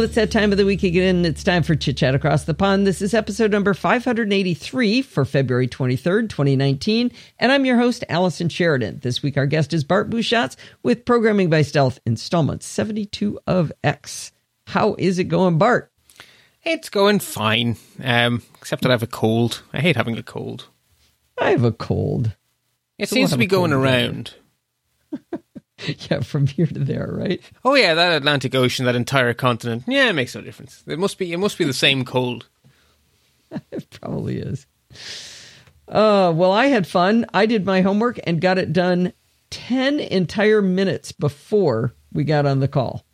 Well, it's that time of the week again. It's time for Chit Chat Across the Pond. This is episode number 583 for February 23rd, 2019. And I'm your host, Allison Sheridan. This week, our guest is Bart Busschots with Programming by Stealth, installment 72 of X. How is it going, Bart? It's going fine, um, except that I have a cold. I hate having a cold. I have a cold. It so seems to be going around. yeah, from here to there, right? Oh yeah, that Atlantic Ocean, that entire continent. Yeah, it makes no difference. It must be. It must be the same cold. it probably is. Uh, well, I had fun. I did my homework and got it done ten entire minutes before we got on the call.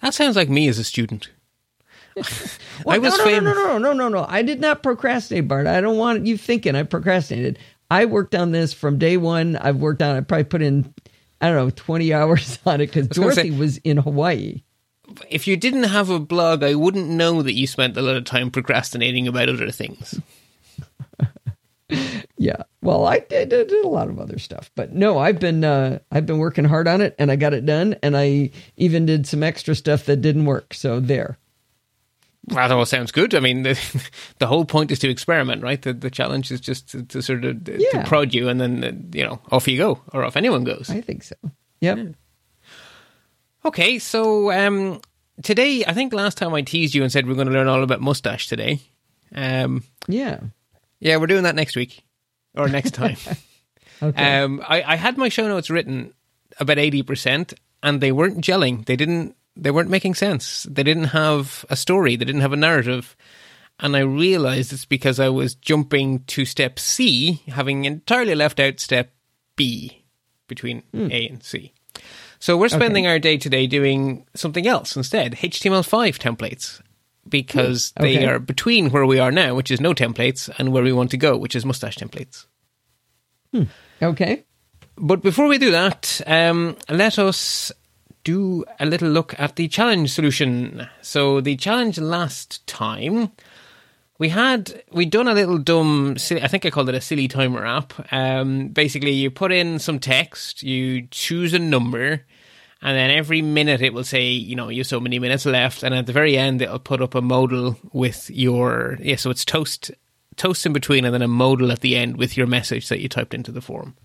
That sounds like me as a student. well, I was no, no, no, no, no, no, no, no. I did not procrastinate, Bart. I don't want you thinking I procrastinated. I worked on this from day one. I've worked on it. Probably put in I don't know, 20 hours on it because Dorothy say, was in Hawaii. If you didn't have a blog, I wouldn't know that you spent a lot of time procrastinating about other things. yeah. Well, I did, I did, a lot of other stuff, but no, I've been uh, I've been working hard on it, and I got it done, and I even did some extra stuff that didn't work. So there. That all sounds good. I mean, the, the whole point is to experiment, right? The, the challenge is just to, to sort of yeah. to prod you, and then you know off you go, or off anyone goes. I think so. Yep. Yeah. Okay, so um, today, I think last time I teased you and said we're going to learn all about mustache today. Um, yeah, yeah, we're doing that next week or next time. okay. Um, I, I had my show notes written about eighty percent, and they weren't gelling. They didn't they weren't making sense. They didn't have a story. They didn't have a narrative. And I realized it's because I was jumping to step C, having entirely left out step B between mm. A and C. So we're spending okay. our day today doing something else instead HTML5 templates because okay. they are between where we are now, which is no templates, and where we want to go, which is mustache templates. Hmm. Okay. But before we do that, um, let us do a little look at the challenge solution. So the challenge last time we had we done a little dumb I think I called it a silly timer app. Um, basically, you put in some text, you choose a number, and then every minute it will say, you know, you have so many minutes left, and at the very end it'll put up a modal with your yeah. So it's toast toast in between, and then a modal at the end with your message that you typed into the form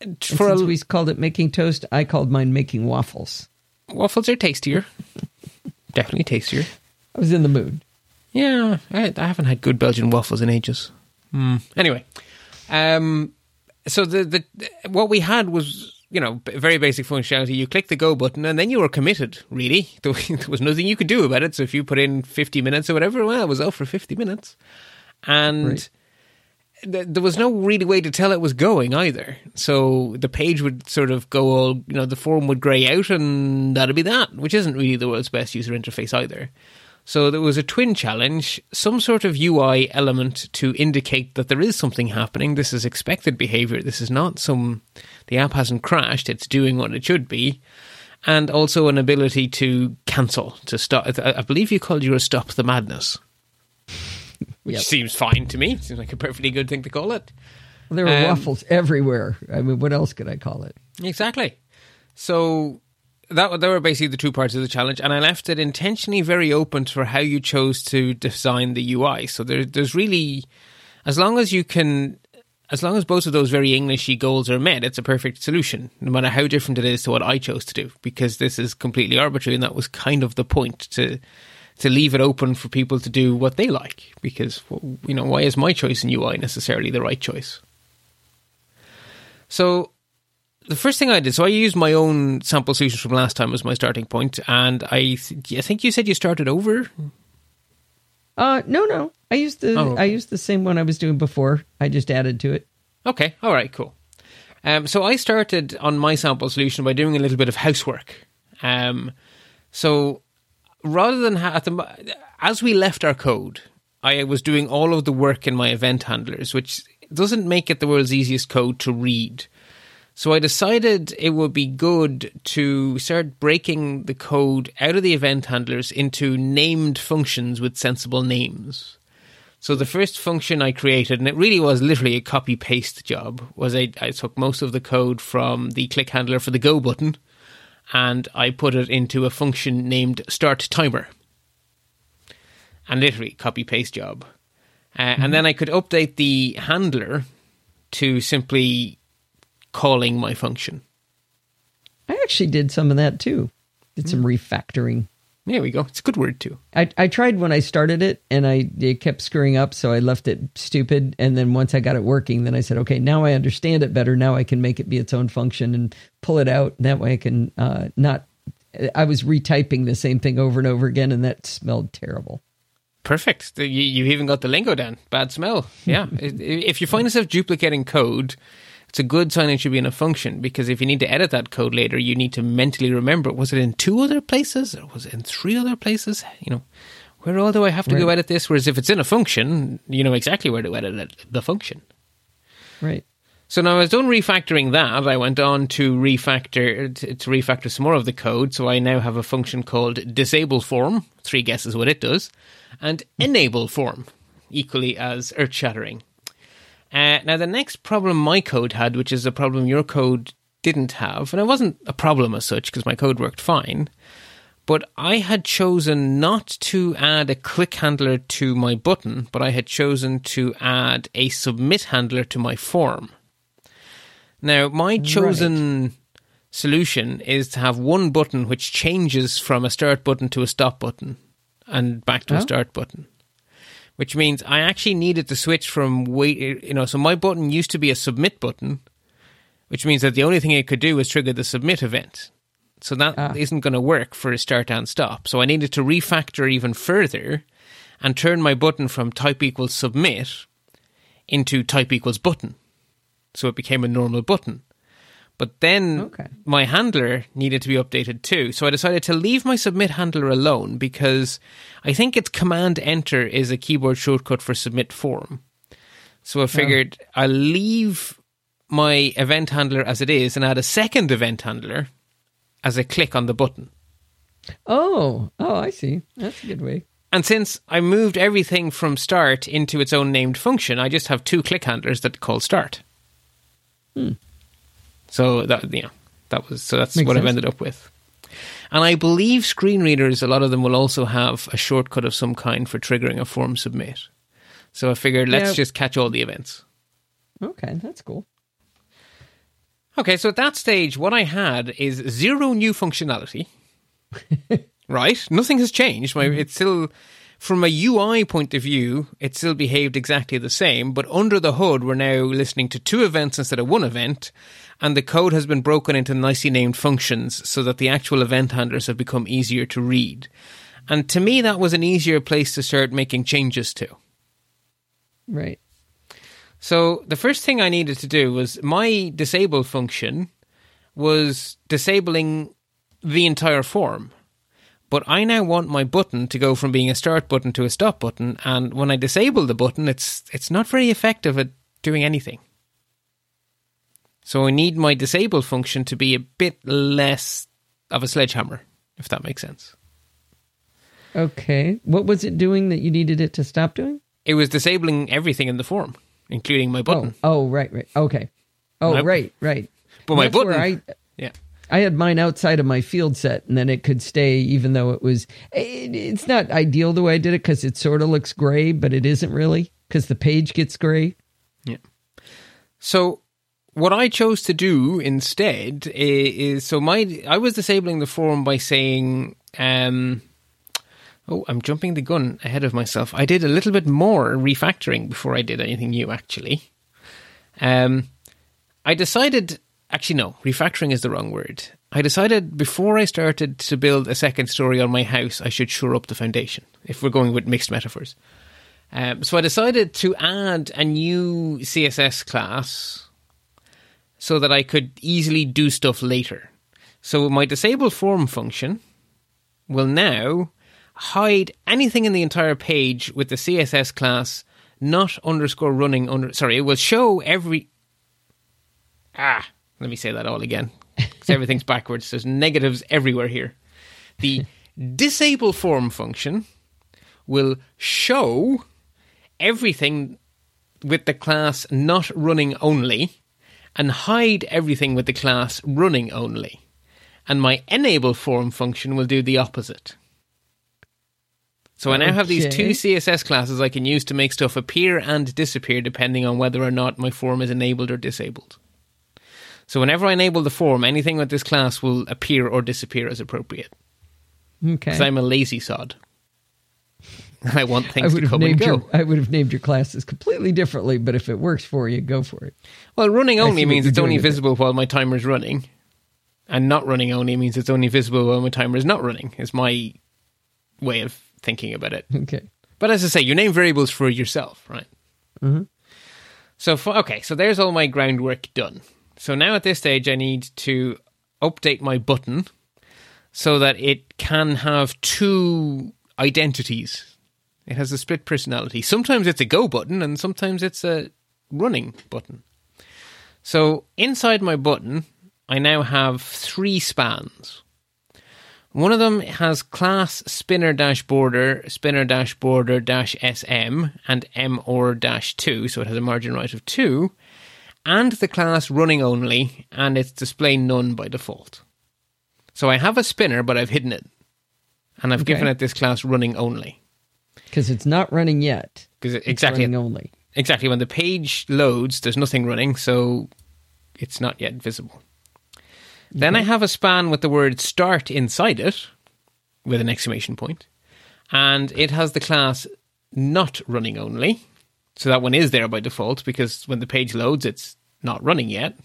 for since a, we called it making toast, I called mine making waffles. Waffles are tastier. Definitely tastier. I was in the mood. Yeah, I, I haven't had good Belgian waffles in ages. Mm. Anyway, um, so the the what we had was you know very basic functionality. You click the go button and then you were committed. Really, there was nothing you could do about it. So if you put in fifty minutes or whatever, well, it was out for fifty minutes, and. Right there was no really way to tell it was going either. So the page would sort of go all, you know, the form would grey out and that'd be that, which isn't really the world's best user interface either. So there was a twin challenge, some sort of UI element to indicate that there is something happening. This is expected behavior. This is not some, the app hasn't crashed. It's doing what it should be. And also an ability to cancel, to stop. I believe you called yours Stop the Madness which yep. seems fine to me. Seems like a perfectly good thing to call it. Well, there were um, waffles everywhere. I mean, what else could I call it? Exactly. So that there were basically the two parts of the challenge, and I left it intentionally very open for how you chose to design the UI. So there, there's really, as long as you can, as long as both of those very Englishy goals are met, it's a perfect solution, no matter how different it is to what I chose to do, because this is completely arbitrary, and that was kind of the point to to leave it open for people to do what they like because you know why is my choice in UI necessarily the right choice? So the first thing I did, so I used my own sample solutions from last time as my starting point, and I, th- I think you said you started over. Uh, no, no, I used the oh, okay. I used the same one I was doing before. I just added to it. Okay, all right, cool. Um, so I started on my sample solution by doing a little bit of housework. Um, so rather than ha- the, as we left our code, I was doing all of the work in my event handlers, which doesn't make it the world's easiest code to read. So I decided it would be good to start breaking the code out of the event handlers into named functions with sensible names. So the first function I created, and it really was literally a copy paste job, was I, I took most of the code from the click handler for the go button and I put it into a function named start timer. and literally copy paste job. Uh, And then I could update the handler to simply calling my function. I actually did some of that too. Did some refactoring. There we go. It's a good word too. I, I tried when I started it and I it kept screwing up, so I left it stupid. And then once I got it working, then I said, okay, now I understand it better. Now I can make it be its own function and pull it out. And that way I can uh, not. I was retyping the same thing over and over again, and that smelled terrible. Perfect. You, you've even got the lingo down. Bad smell. Yeah. If you find yourself duplicating code, it's a good sign it should be in a function because if you need to edit that code later, you need to mentally remember was it in two other places or was it in three other places? You know, where all do I have to go edit this? Whereas if it's in a function, you know exactly where to edit it, the function. Right. So now I was done refactoring that. I went on to refactor to, to refactor some more of the code. So I now have a function called disable form. Three guesses what it does, and enable form, equally as earth shattering. Uh, now the next problem my code had, which is a problem your code didn't have, and it wasn't a problem as such because my code worked fine. But I had chosen not to add a click handler to my button, but I had chosen to add a submit handler to my form. Now, my chosen solution is to have one button which changes from a start button to a stop button and back to Oh. a start button. Which means I actually needed to switch from wait, you know, so my button used to be a submit button, which means that the only thing it could do was trigger the submit event. So that Ah. not going to work for a start and stop. So I needed to refactor even further and turn my button from type equals submit into type equals button. So it became a normal button. But then Okay. my handler needed to be updated too. So I decided to leave my submit handler alone because I think its command enter is a keyboard shortcut for submit form. So I oh. figured I'll leave my event handler as it is and add a second event handler as a click on the button. Oh, oh, I see. That's a good way. And since I moved everything from start into its own named function, I just have two click handlers that call start. Hmm. So that you know that was so that's Makes what I've ended up with. And I believe screen readers, a lot of them will also have a shortcut of some kind for triggering a form submit. So I figured let's Yeah. just catch all the events. Okay, that's cool. Okay, so at that stage, what I had is zero new functionality. right? Nothing has changed. My, mm-hmm. it's still, from a UI point of view, it still behaved exactly the same. But under the hood, we're now listening to two events instead of one event. And the code has been broken into nicely named functions so that the actual event handlers have become easier to read. And to me, that was an easier place to start making changes to. Right. So the first thing I needed to do was my disable function was disabling the entire form. But I now want my button to go from being a start button to a stop button, and when I disable the button, it's it's not very effective at doing anything. So I need my disable function to be a bit less of a sledgehammer, if that makes sense. Okay. What was it doing that you needed it to stop doing? It was disabling everything in the form, including my button. Oh, oh, right, right. Okay. Oh, My- right, right. But my That's button, I, yeah. I had mine outside of my field set, and then it could stay even though it was. It, it's not ideal the way I did it because it sort of looks gray, but it isn't really because the page gets gray. Yeah. So what I chose to do instead is so my I was disabling the forum by saying um oh I'm jumping the gun ahead of myself. I did a little bit more refactoring before I did anything new actually. Um I decided actually no, refactoring is the wrong word. I decided before I started to build a second story on my house I should shore up the foundation if we're going with mixed metaphors. Um, so I decided to add a new CSS class so that I could easily do stuff later. So my disable form function will now hide anything in the entire page with the CSS class not underscore running under. Sorry, it will show every. Ah, let me say that all again because everything's backwards. There's negatives everywhere here. The disable form function will show everything with the class not running only and hide everything with the class running only. And my enable form function will do the opposite. So I now have these two CSS classes I can use to make stuff appear and disappear depending on whether or not my form is enabled or disabled. So whenever I enable the form, anything with this class will appear or disappear as appropriate. Okay. Because I'm a lazy sod. I want I things would to come and go. your I would have named your classes completely differently, but if it works for you, go for it. Well, running only means it's only with it. visible while my timer is running. And not running only means it's only visible while my timer is not running, is my way of thinking about it. Okay. But as I say, you name variables for yourself, right? Mhm. So, for, okay, so there's all my groundwork done. So now at this stage, I need to update my button so that it can have two identities. It has a split personality. Sometimes it's a go button, and sometimes it's a running button. So inside my button, I now have three spans. One of them has class spinner dash border, spinner dash border dash sm, and m or dash 2, so it has a margin right of 2, and the class running only, and it's display none by default. So I have a spinner, but I've hidden it. And I've Okay. given it this class running only. Because it's not running yet. Because exactly, running only. exactly when the page loads, there's nothing running, so it's not yet visible. Then I have a span with the word start inside it, with an exclamation point, and it has the class not running only. So that one is there by default because when the page loads, it's not running yet.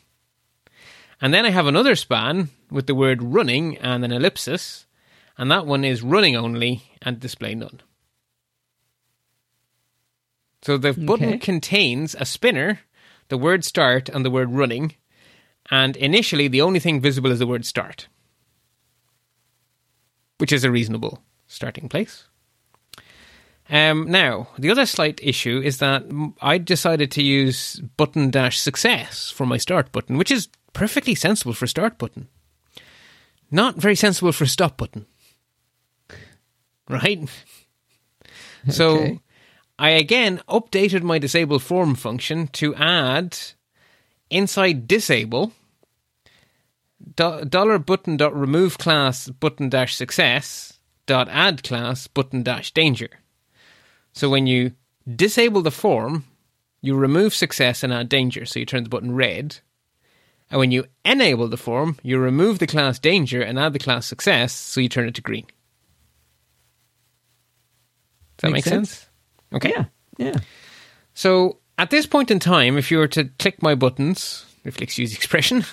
And then I have another span with the word running and an ellipsis, and that one is running only and display none. So the button Okay. contains a spinner, the word start, and the word running. And initially, the only thing visible is the word start, which is a reasonable starting place. Um, now, the other slight issue is that I decided to use button dash success for my start button, which is perfectly sensible for start button. Not very sensible for stop button. Right? So Okay. I again updated my disable form function to add inside disable do- dollar button dot remove class button dash success dot add class button dash danger. So when you disable the form, you remove success and add danger, so you turn the button red. And when you enable the form, you remove the class danger and add the class success, so you turn it to green. Does that Makes make sense? sense. Okay. Yeah. Yeah. So at this point in time, if you were to click my buttons, if excuse the expression,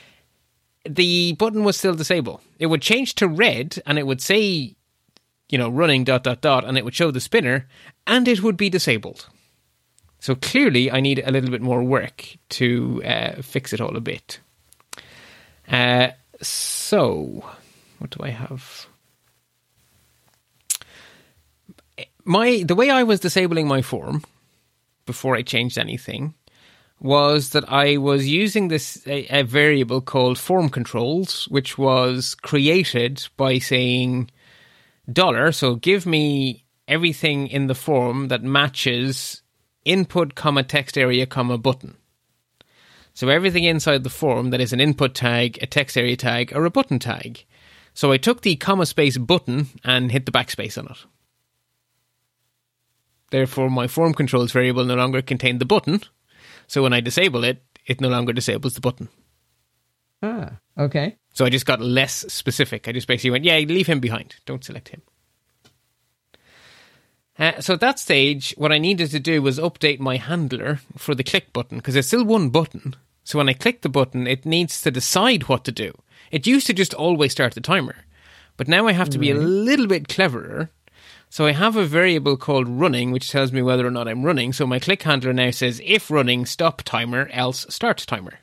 the button was still disabled. It would change to red and it would say, you know, running dot dot dot, and it would show the spinner, and it would be disabled. So clearly, I need a little bit more work to uh, fix it all a bit. Uh, so, what do I have? My the way I was disabling my form before I changed anything was that I was using this a, a variable called form controls, which was created by saying dollar. So give me everything in the form that matches input comma text area comma button. So everything inside the form that is an input tag, a text area tag, or a button tag. So I took the comma space button and hit the backspace on it. Therefore, my form controls variable no longer contained the button. So when I disable it, it no longer disables the button. Ah. Okay. So I just got less specific. I just basically went, yeah, leave him behind. Don't select him. Uh, so at that stage, what I needed to do was update my handler for the click button because it's still one button. So when I click the button, it needs to decide what to do. It used to just always start the timer, but now I have to be a little bit cleverer. So I have a variable called running, which tells me whether or not I'm running. So my click handler now says if running, stop timer, else start timer.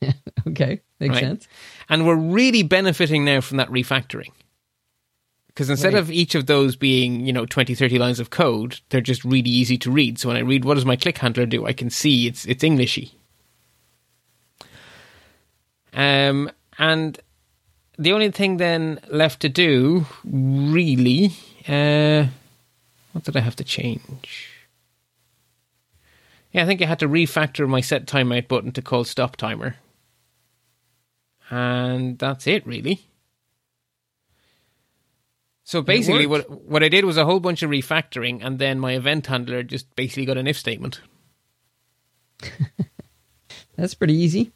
Okay. Makes Right. sense. And we're really benefiting now from that refactoring. Because instead Right. of each of those being, you know, 20, 30 lines of code, they're just really easy to read. So when I read, what does my click handler do? I can see it's it's Englishy. Um, and the only thing then left to do, really, uh, what did I have to change? Yeah, I think I had to refactor my set timeout button to call stop timer. And that's it, really. So basically, what what I did was a whole bunch of refactoring, and then my event handler just basically got an if statement. That's pretty easy.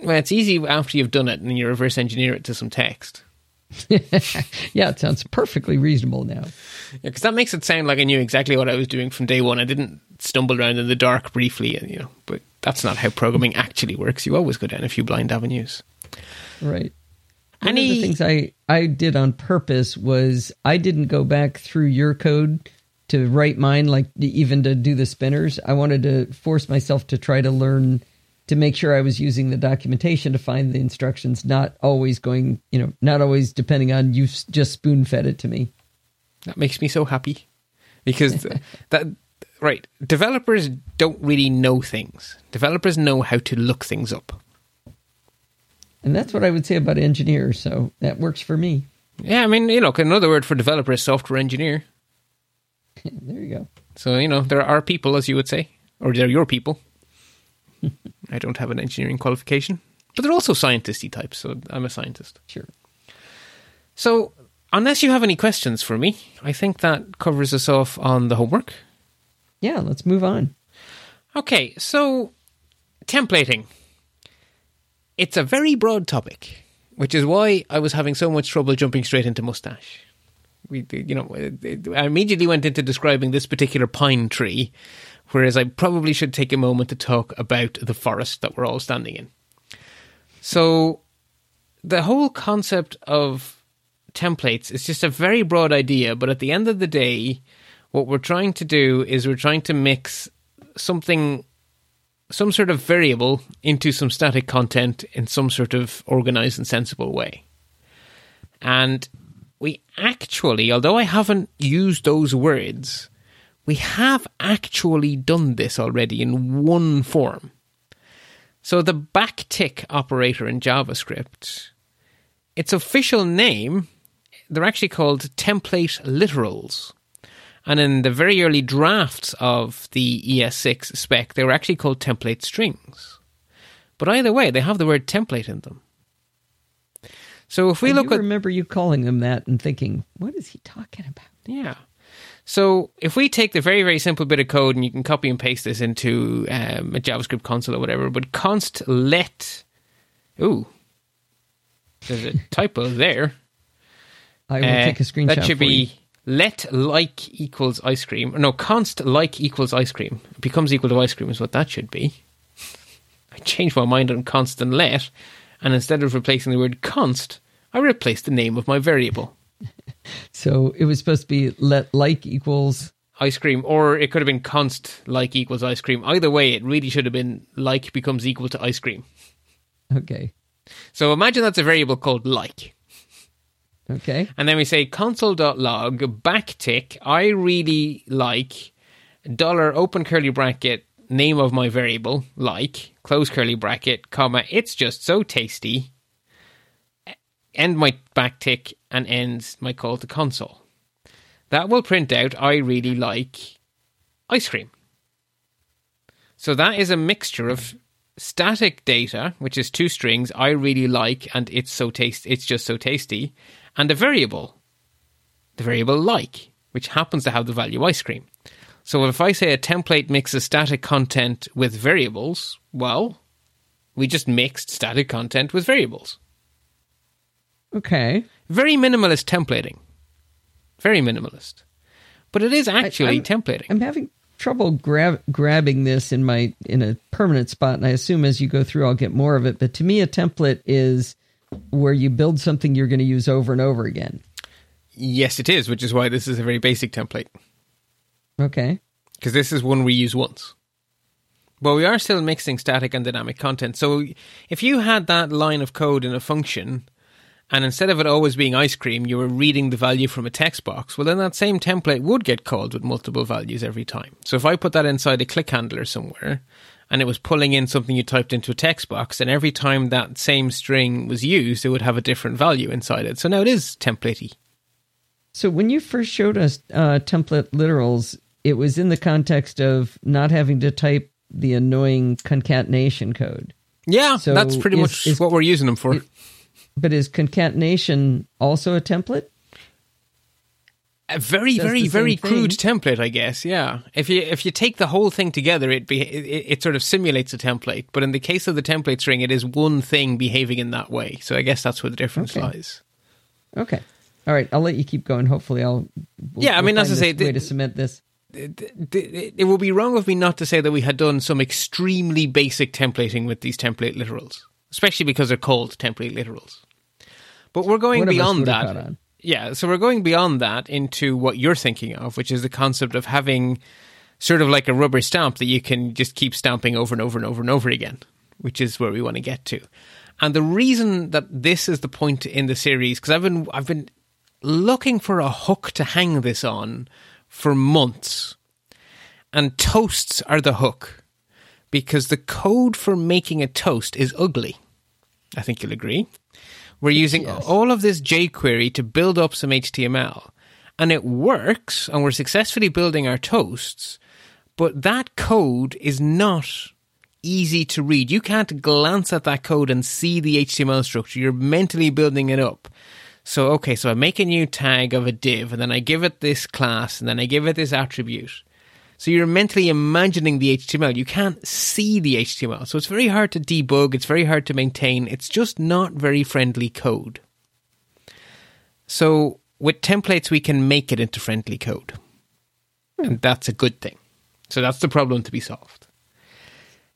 Well, it's easy after you've done it and you reverse engineer it to some text. yeah, it sounds perfectly reasonable now. Yeah, because that makes it sound like I knew exactly what I was doing from day one. I didn't stumble around in the dark briefly, and you know, but that's not how programming actually works. You always go down a few blind avenues. Right. One Any of the things I I did on purpose was I didn't go back through your code to write mine, like even to do the spinners. I wanted to force myself to try to learn to make sure I was using the documentation to find the instructions, not always going, you know, not always depending on you just spoon fed it to me. that makes me so happy because that right developers don't really know things. Developers know how to look things up. And that's what I would say about engineers. So that works for me. Yeah, I mean, you know, another word for developer is software engineer. there you go. So you know, there are people, as you would say, or they're your people. I don't have an engineering qualification, but they're also scientisty types. So I'm a scientist. Sure. So unless you have any questions for me, I think that covers us off on the homework. Yeah, let's move on. Okay, so templating. It's a very broad topic, which is why I was having so much trouble jumping straight into mustache. We, you know, I immediately went into describing this particular pine tree, whereas I probably should take a moment to talk about the forest that we're all standing in. So, the whole concept of templates is just a very broad idea, but at the end of the day, what we're trying to do is we're trying to mix something some sort of variable into some static content in some sort of organized and sensible way. And we actually, although I haven't used those words, we have actually done this already in one form. So the backtick operator in JavaScript, its official name, they're actually called template literals. And in the very early drafts of the ES6 spec, they were actually called template strings. But either way, they have the word template in them. So if we I look at remember you calling them that and thinking, what is he talking about? yeah, so if we take the very very simple bit of code and you can copy and paste this into um, a JavaScript console or whatever, but const let, ooh, there's a typo there. I will Uh, take a screenshot. That should for you. be let like equals ice cream. No, const like equals ice cream. It becomes equal to ice cream is what that should be. I changed my mind on const and let, and instead of replacing the word const, I replaced the name of my variable. So it was supposed to be let like equals Ice cream, or it could have been const like equals ice cream. Either way, it really should have been like becomes equal to ice cream. okay. So imagine that's a variable called like. Okay. And then we say console.log backtick, I really like dollar open curly bracket name of my variable, like, close curly bracket, comma, it's just so tasty. End my backtick and ends my call to console. That will print out I really like ice cream. So that is a mixture of static data, which is two strings, I really like and it's so taste it's just so tasty, and a variable, the variable like, which happens to have the value ice cream. So if I say a template mixes static content with variables, well, we just mixed static content with variables. Okay. Very minimalist templating. Very minimalist. But it is actually I'm- templating. I'm having trouble grab grabbing this in my in a permanent spot, and I assume as you go through, I'll get more of it. But to me, a template is where you build something you're going to use over and over again. yes, it is, which is why this is a very basic template. Okay. because this is one we use once. But we are still mixing static and dynamic content. So if you had that line of code in a function, and instead of it always being ice cream, you were reading the value from a text box, well, then that same template would get called with multiple values every time. So if I put that inside a click handler somewhere, and it was pulling in something you typed into a text box, and every time that same string was used, it would have a different value inside it. So now it is templatey. So when you first showed us uh, template literals, it was in the context of not having to type the annoying concatenation code. Yeah, So that's pretty is- much is- what we're using them for. But is concatenation also a template? A very, Does very, very same crude template, I guess. Yeah. If you if you take the whole thing together, it, be, it it sort of simulates a template. But in the case of the template string, it is one thing behaving in that way. So I guess that's where the difference Okay. lies. Okay. All right. I'll let you keep going. Hopefully, I'll. we'll- Yeah, I we'll mean, as find I say, this way to cement this. it it would be wrong of me not to say that we had done some extremely basic templating with these template literals, especially because they're called template literals. But we're going One beyond that. Yeah, so we're going beyond that into what you're thinking of, which is the concept of having sort of like a rubber stamp that you can just keep stamping over and over and over and over again, which is where we want to get to. And the reason that this is the point in the series, because I've been I've been looking for a hook to hang this on for months, and toasts are the hook, because the code for making a toast is ugly. I think you'll agree. We're using Yes. all of this jQuery to build up some HTML, and it works, and we're successfully building our toasts, but that code is not easy to read. You can't glance at that code and see the HTML structure. You're mentally building it up. So, okay, so I make a new tag of a div, and then I give it this class, and then I give it this attribute. So you're mentally imagining the HTML. You can't see the HTML. So it's very hard to debug. It's very hard to maintain. It's just not very friendly code. So with templates, we can make it into friendly code. And that's a good thing. So that's the problem to be solved.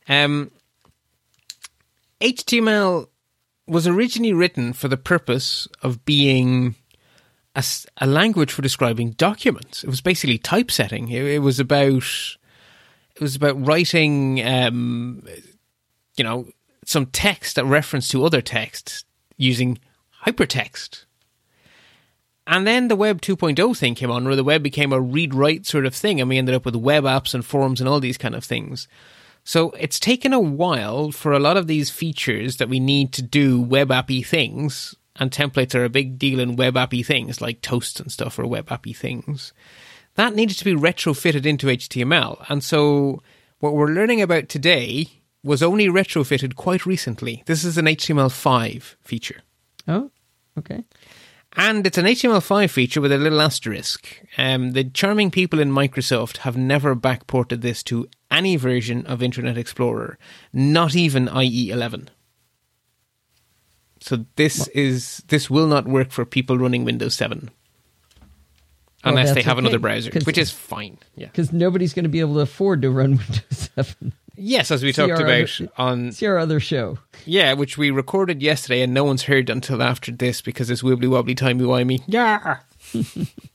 Um, HTML was originally written for the purpose of being a, a language for describing documents. It was basically typesetting. It, it was about it was about writing, um, you know, some text that reference to other text using hypertext. And then the Web 2.0 thing came on, where the web became a read write sort of thing, and we ended up with web apps and forums and all these kind of things. So it's taken a while for a lot of these features that we need to do web appy things, and templates are a big deal in web appy things like toasts and stuff or web appy things. That needed to be retrofitted into HTML. And so what we're learning about today was only retrofitted quite recently. This is an HTML5 feature. Oh, okay. And it's an HTML5 feature with a little asterisk. Um, the charming people in Microsoft have never backported this to any version of Internet Explorer, not even IE 11. So this is this will not work for people running Windows 7 Well, unless they have another browser, which is fine. Yeah. Because nobody's going to be able to afford to run Windows 7. Yes, as we See talked about other- on See our other show. yeah, which we recorded yesterday, and no one's heard until after this because it's wibbly wobbly timey wimey. Yeah.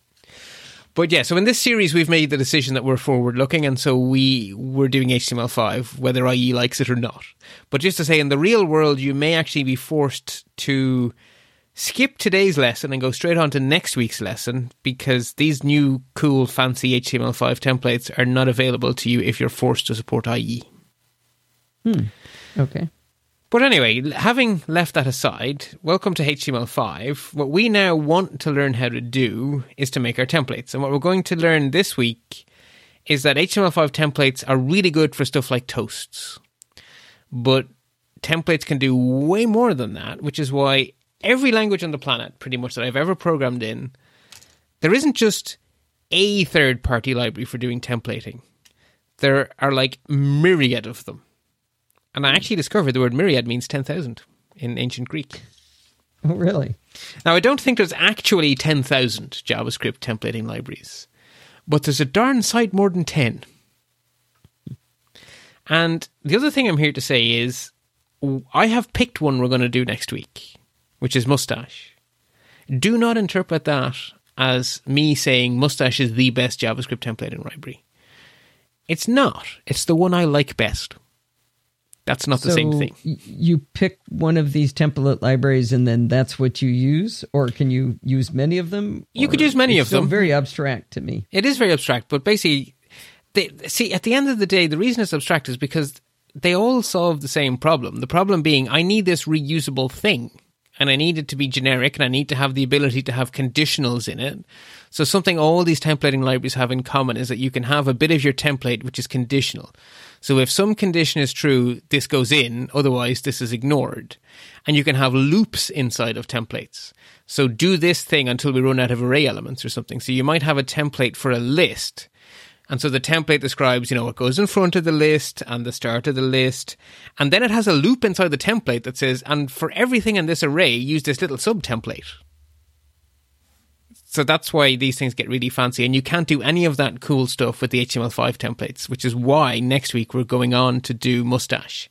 but yeah, so in this series, we've made the decision that we're forward looking, and so we we're doing HTML5, whether IE likes it or not. But just to say, in the real world, you may actually be forced to skip today's lesson and go straight on to next week's lesson because these new cool fancy HTML5 templates are not available to you if you're forced to support IE. Hmm. Okay. But anyway, having left that aside, welcome to HTML5. What we now want to learn how to do is to make our templates. And what we're going to learn this week is that HTML5 templates are really good for stuff like toasts. But templates can do way more than that, which is why every language on the planet, pretty much that I've ever programmed in, there isn't just a third party library for doing templating. There are like myriad of them. And I actually discovered the word myriad means 10,000 in ancient Greek. Oh, really? Now, I don't think there's actually 10,000 JavaScript templating libraries, but there's a darn sight more than 10. And the other thing I'm here to say is I have picked one we're going to do next week, which is Mustache. Do not interpret that as me saying Mustache is the best JavaScript templating library. It's not. It's the one I like best. That's not the same thing. You pick one of these template libraries and then that's what you use? Or can you use many of them? You could use many of them. very abstract to me. It is very abstract, but basically, they, see, at the end of the day, the reason it's abstract is because they all solve the same problem. The problem being, I need this reusable thing, and I need it to be generic, and I need to have the ability to have conditionals in it. So something all these templating libraries have in common is that you can have a bit of your template which is conditional. So if some condition is true, this goes in, otherwise this is ignored. And you can have loops inside of templates. So do this thing until we run out of array elements or something. So you might have a template for a list. And so the template describes, you know, what goes in front of the list and the start of the list. And then it has a loop inside the template that says, and for everything in this array, use this little sub template. So that's why these things get really fancy. And you can't do any of that cool stuff with the HTML5 templates, which is why next week we're going on to do Mustache.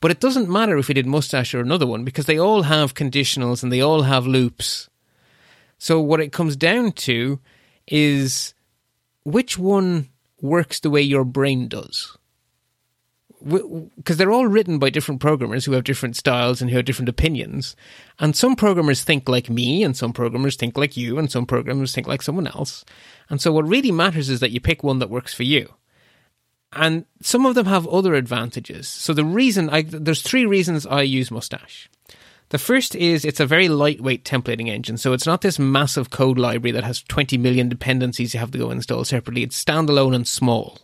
But it doesn't matter if we did Mustache or another one because they all have conditionals and they all have loops. So what it comes down to is which one works the way your brain does because they're all written by different programmers who have different styles and who have different opinions. And some programmers think like me, and some programmers think like you, and some programmers think like someone else. And so what really matters is that you pick one that works for you. And some of them have other advantages. So the reason I, there's three reasons I use Mustache. The first is it's a very lightweight templating engine. So it's not this massive code library that has 20 million dependencies you have to go install separately. It's standalone and small.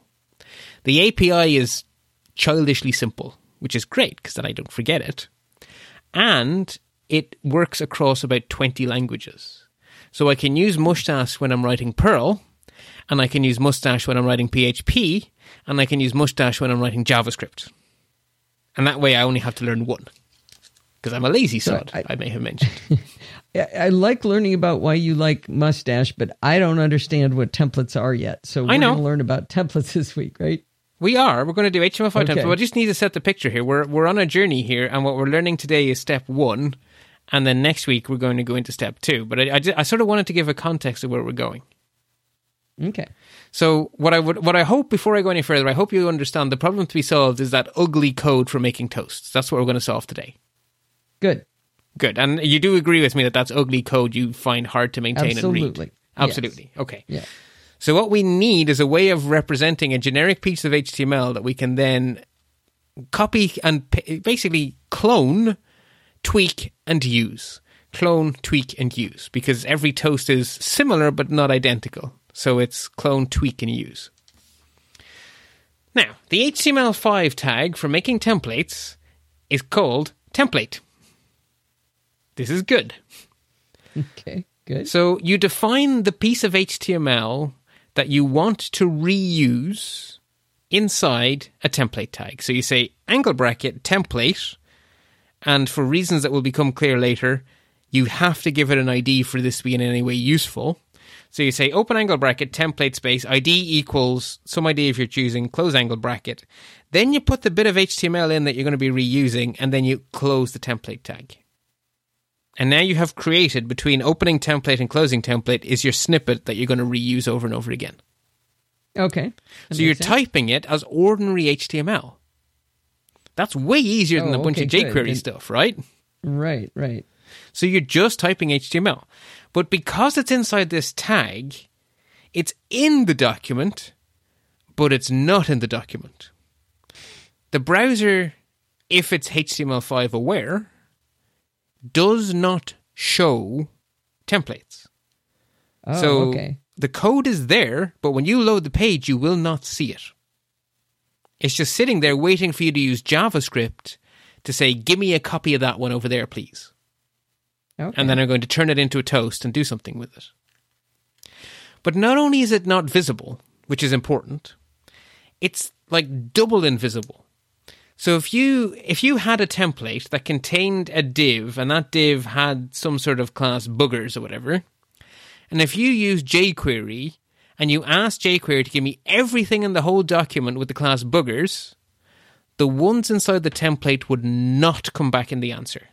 The API is childishly simple, which is great because then I don't forget it. And it works across about 20 languages. So I can use Mustache when I'm writing Perl, and I can use Mustache when I'm writing PHP, and I can use Mustache when I'm writing JavaScript. And that way I only have to learn one. Because I'm a lazy sod, I, I may have mentioned. I like learning about why you like Mustache, but I don't understand what templates are yet. So we're going to learn about templates this week, right? We are. We're going to do HTML5 okay. templates. We just need to set the picture here. We're we're on a journey here, and what we're learning today is step one, and then next week we're going to go into step two. But I, I, just, I sort of wanted to give a context of where we're going. Okay. So what I would what I hope before I go any further, I hope you understand the problem to be solved is that ugly code for making toasts. That's what we're going to solve today. Good. Good. And you do agree with me that that's ugly code you find hard to maintain Absolutely. and read. Absolutely. Yes. Okay. Yeah. So what we need is a way of representing a generic piece of HTML that we can then copy and p- basically clone, tweak, and use. Clone, tweak, and use because every toast is similar but not identical. So it's clone, tweak, and use. Now, the HTML5 tag for making templates is called template. This is good. Okay, good. So you define the piece of HTML that you want to reuse inside a template tag. So you say angle bracket template, and for reasons that will become clear later, you have to give it an ID for this to be in any way useful. So you say open angle bracket template space ID equals some ID if you're choosing close angle bracket. Then you put the bit of HTML in that you're going to be reusing, and then you close the template tag. And now you have created between opening template and closing template is your snippet that you're going to reuse over and over again. Okay. That so you're sense. typing it as ordinary HTML. That's way easier than oh, a bunch okay, of jQuery good. stuff, right? Right, right. So you're just typing HTML. But because it's inside this tag, it's in the document, but it's not in the document. The browser, if it's HTML5 aware, does not show templates. Oh, so okay. the code is there, but when you load the page, you will not see it. It's just sitting there waiting for you to use JavaScript to say, give me a copy of that one over there, please. Okay. And then I'm going to turn it into a toast and do something with it. But not only is it not visible, which is important, it's like double invisible. So if you if you had a template that contained a div and that div had some sort of class boogers or whatever, and if you use jQuery and you ask jQuery to give me everything in the whole document with the class boogers, the ones inside the template would not come back in the answer.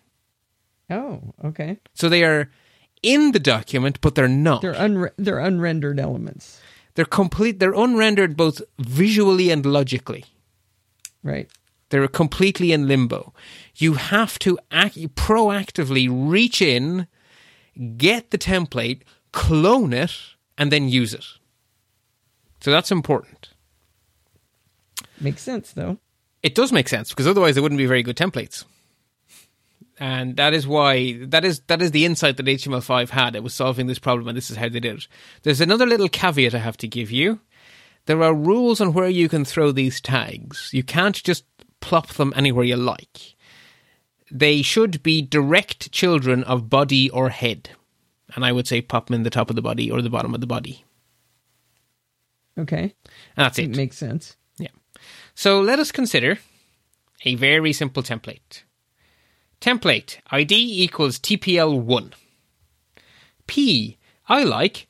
Oh, okay. So they are in the document, but they're not. They're unre- they're unrendered elements. They're complete. They're unrendered both visually and logically. Right. They're completely in limbo. You have to act, proactively reach in, get the template, clone it, and then use it. So that's important. Makes sense, though. It does make sense because otherwise, they wouldn't be very good templates. And that is why that is that is the insight that HTML5 had. It was solving this problem, and this is how they did it. There's another little caveat I have to give you. There are rules on where you can throw these tags. You can't just plop them anywhere you like. They should be direct children of body or head. And I would say pop them in the top of the body or the bottom of the body. Okay. And that's it. It makes sense. Yeah. So let us consider a very simple template. Template ID equals TPL1. P I like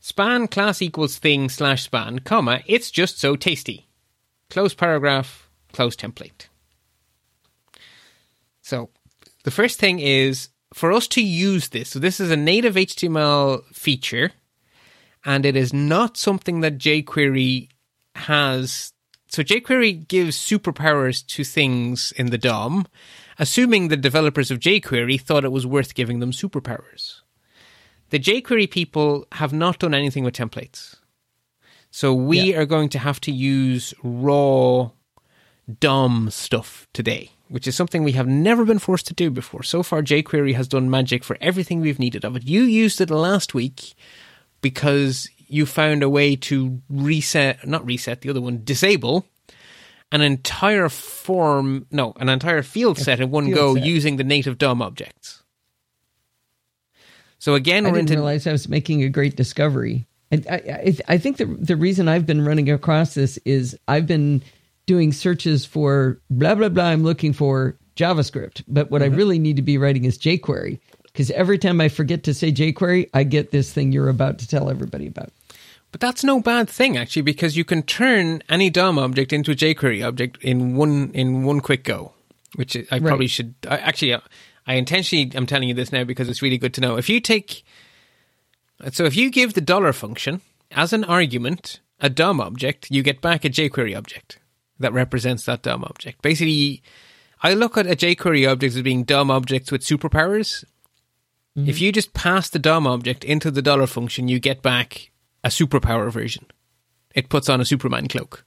span class equals thing slash span, comma, it's just so tasty. Close paragraph, close template. So the first thing is for us to use this. So this is a native HTML feature, and it is not something that jQuery has. So jQuery gives superpowers to things in the DOM, assuming the developers of jQuery thought it was worth giving them superpowers. The jQuery people have not done anything with templates. So we Yeah. are going to have to use raw DOM stuff today, which is something we have never been forced to do before. So far, jQuery has done magic for everything we've needed of it. You used it last week because you found a way to reset, not reset, the other one, disable an entire form, no, an entire field set in one go set. using the native DOM objects. So again, I we're didn't into realize I was making a great discovery. And I, I, I think the the reason I've been running across this is I've been doing searches for blah blah blah. I'm looking for JavaScript, but what I really need to be writing is jQuery because every time I forget to say jQuery, I get this thing you're about to tell everybody about. But that's no bad thing actually, because you can turn any DOM object into a jQuery object in one in one quick go. Which I probably Right. should. I, actually, uh, I intentionally am telling you this now because it's really good to know. If you take, so if you give the dollar function as an argument a DOM object, you get back a jQuery object that represents that DOM object. Basically, I look at a jQuery object as being DOM objects with superpowers. Mm-hmm. If you just pass the DOM object into the dollar function, you get back a superpower version. It puts on a Superman cloak.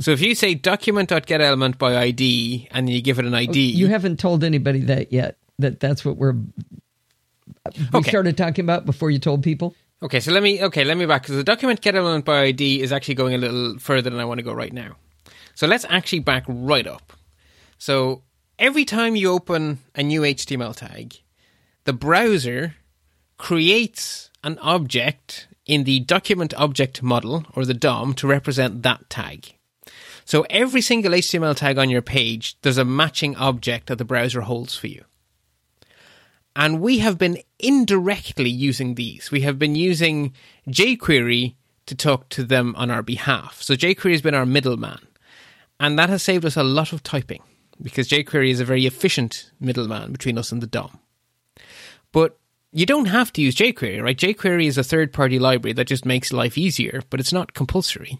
So if you say document.getElement by ID and you give it an ID, oh, You haven't told anybody that yet. That that's what we're we Okay. started talking about before you told people. Okay, so let me okay, let me back because the document get element by ID is actually going a little further than I want to go right now. So let's actually back right up. So every time you open a new HTML tag, the browser creates an object in the document object model or the DOM to represent that tag. So every single HTML tag on your page, there's a matching object that the browser holds for you. And we have been indirectly using these. We have been using jQuery to talk to them on our behalf. So jQuery has been our middleman. And that has saved us a lot of typing because jQuery is a very efficient middleman between us and the DOM. But you don't have to use jQuery, right? jQuery is a third party library that just makes life easier, but it's not compulsory.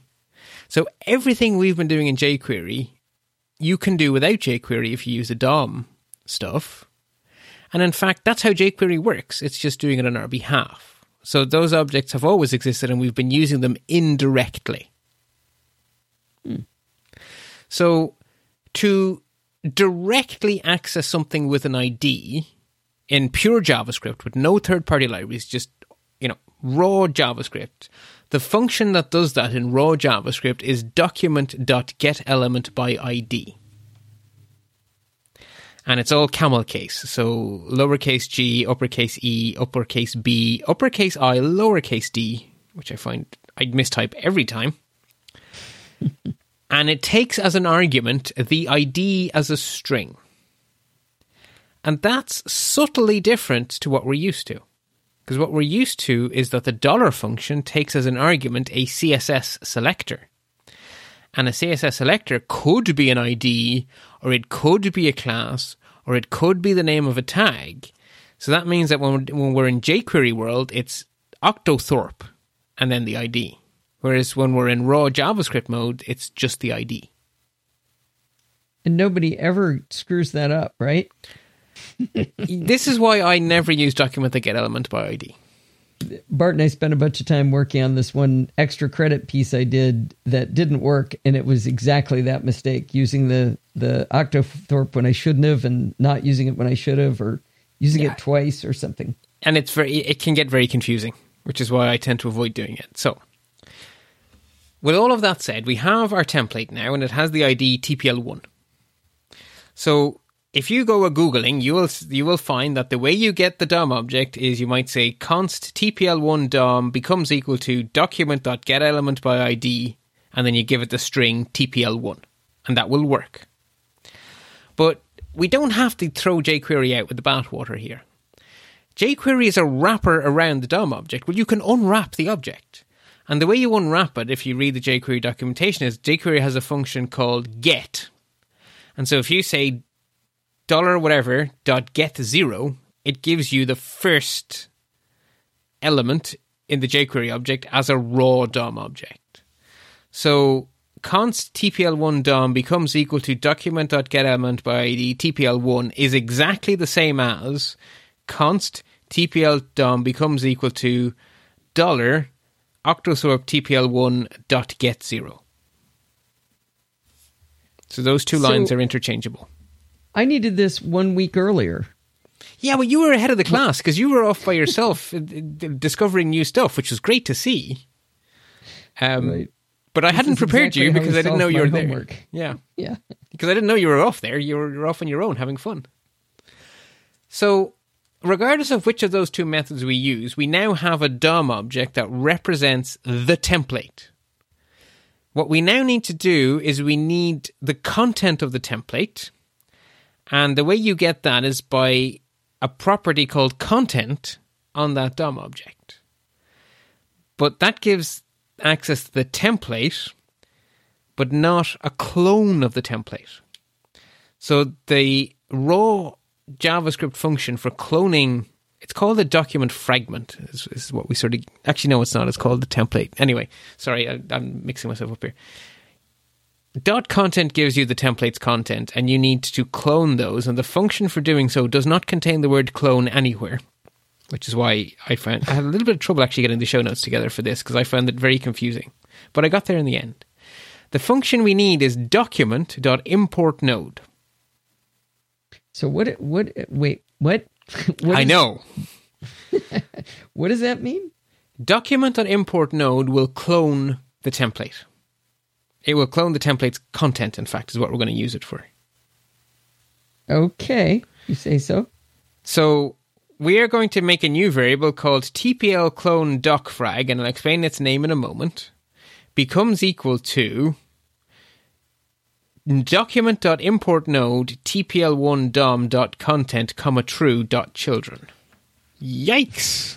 So everything we've been doing in jQuery, you can do without jQuery if you use the DOM stuff. And in fact, that's how jQuery works. It's just doing it on our behalf. So those objects have always existed and we've been using them indirectly. Hmm. So to directly access something with an ID in pure JavaScript with no third party libraries, just, you know, raw JavaScript, the function that does that in raw JavaScript is document.getElement by ID and it's all camel case. So lowercase g, uppercase e, uppercase b, uppercase i, lowercase d, which I find I mistype every time. and it takes as an argument the ID as a string. And that's subtly different to what we're used to. Because what we're used to is that the dollar function takes as an argument a CSS selector. And a CSS selector could be an ID, or it could be a class, or it could be the name of a tag. So that means that when we're, when we're in jQuery world, it's Octothorpe and then the ID. Whereas when we're in raw JavaScript mode, it's just the ID. And nobody ever screws that up, right? this is why I never use document that get element by ID. Bart and I spent a bunch of time working on this one extra credit piece I did that didn't work, and it was exactly that mistake using the the Octothorpe when I shouldn't have, and not using it when I should have, or using Yeah. it twice or something. and it's very it can get very confusing, which is why I tend to avoid doing it. So, with all of that said, we have our template now, and it has the ID TPL1. So, if you go a googling, you will you will find that the way you get the DOM object is you might say const TPL1 DOM becomes equal to document.getElement by ID, and then you give it the string TPL1, and that will work. But we don't have to throw jQuery out with the bathwater here. jQuery is a wrapper around the DOM object. Well, you can unwrap the object. And the way you unwrap it, if you read the jQuery documentation, is jQuery has a function called get. And so if you say dollar whatever dot get zero, it gives you the first element in the jQuery object as a raw DOM object. So const tpl1 DOM becomes equal to document.getElement by ID tpl1 is exactly the same as const tpl DOM becomes equal to dollar octothorpe tpl1 dot get zero. So those two So- lines are interchangeable. I needed this one week earlier. Yeah, well, you were ahead of the class because you were off by yourself discovering new stuff, which was great to see. Um, Right. But I hadn't prepared exactly you because I didn't know you were there. homework. Yeah, Yeah. because I didn't know you were off there. You were, you were off on your own having fun. So, regardless of which of those two methods we use, we now have a DOM object that represents the template. What we now need to do is we need the content of the template. And the way you get that is by a property called content on that DOM object. But that gives access to the template, but not a clone of the template. So the raw JavaScript function for cloning, it's called a document fragment, is, is what we sort of, actually, no, it's not. It's called the template. Anyway, sorry, I, I'm mixing myself up here. Dot content gives you the template's content, and you need to clone those, and the function for doing so does not contain the word clone anywhere, which is why I found I had a little bit of trouble actually getting the show notes together for this because I found it very confusing. But I got there in the end. The function we need is document.import node. So what? What? Wait. What? what I is- know. What does that mean? Document.import node will clone the template. It will clone the template's content, in fact, is what we're going to use it for. Okay, you say so. So we are going to make a new variable called tpl clone docfrag, and I'll explain its name in a moment. Becomes equal to document.import node tpl1 dom.content comma true dot children. Yikes!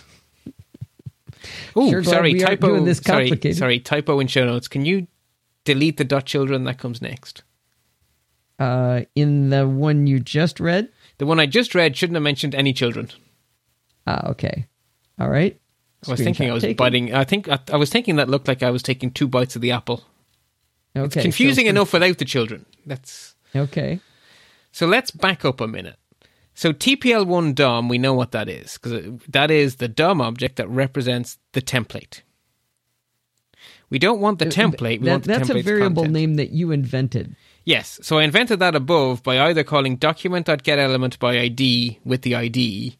Oh, Sure sorry, typo. sorry, sorry, typo in show notes. Can you delete the dot children that comes next? Uh, in the one you just read. The one I just read shouldn't have mentioned any children. Ah, okay. All right. I was thinking I was taken. biting. I think I, I was thinking that looked like I was taking two bites of the apple. Okay. It's Confusing so- enough without the children. That's Okay. so. Let's back up a minute. So TPL1 DOM, we know what that is because that is the DOM object that represents the template. We don't want the template. We That- want the that's a variable content. name that you invented. Yes. So I invented that above by either calling document.getElement by ID with the ID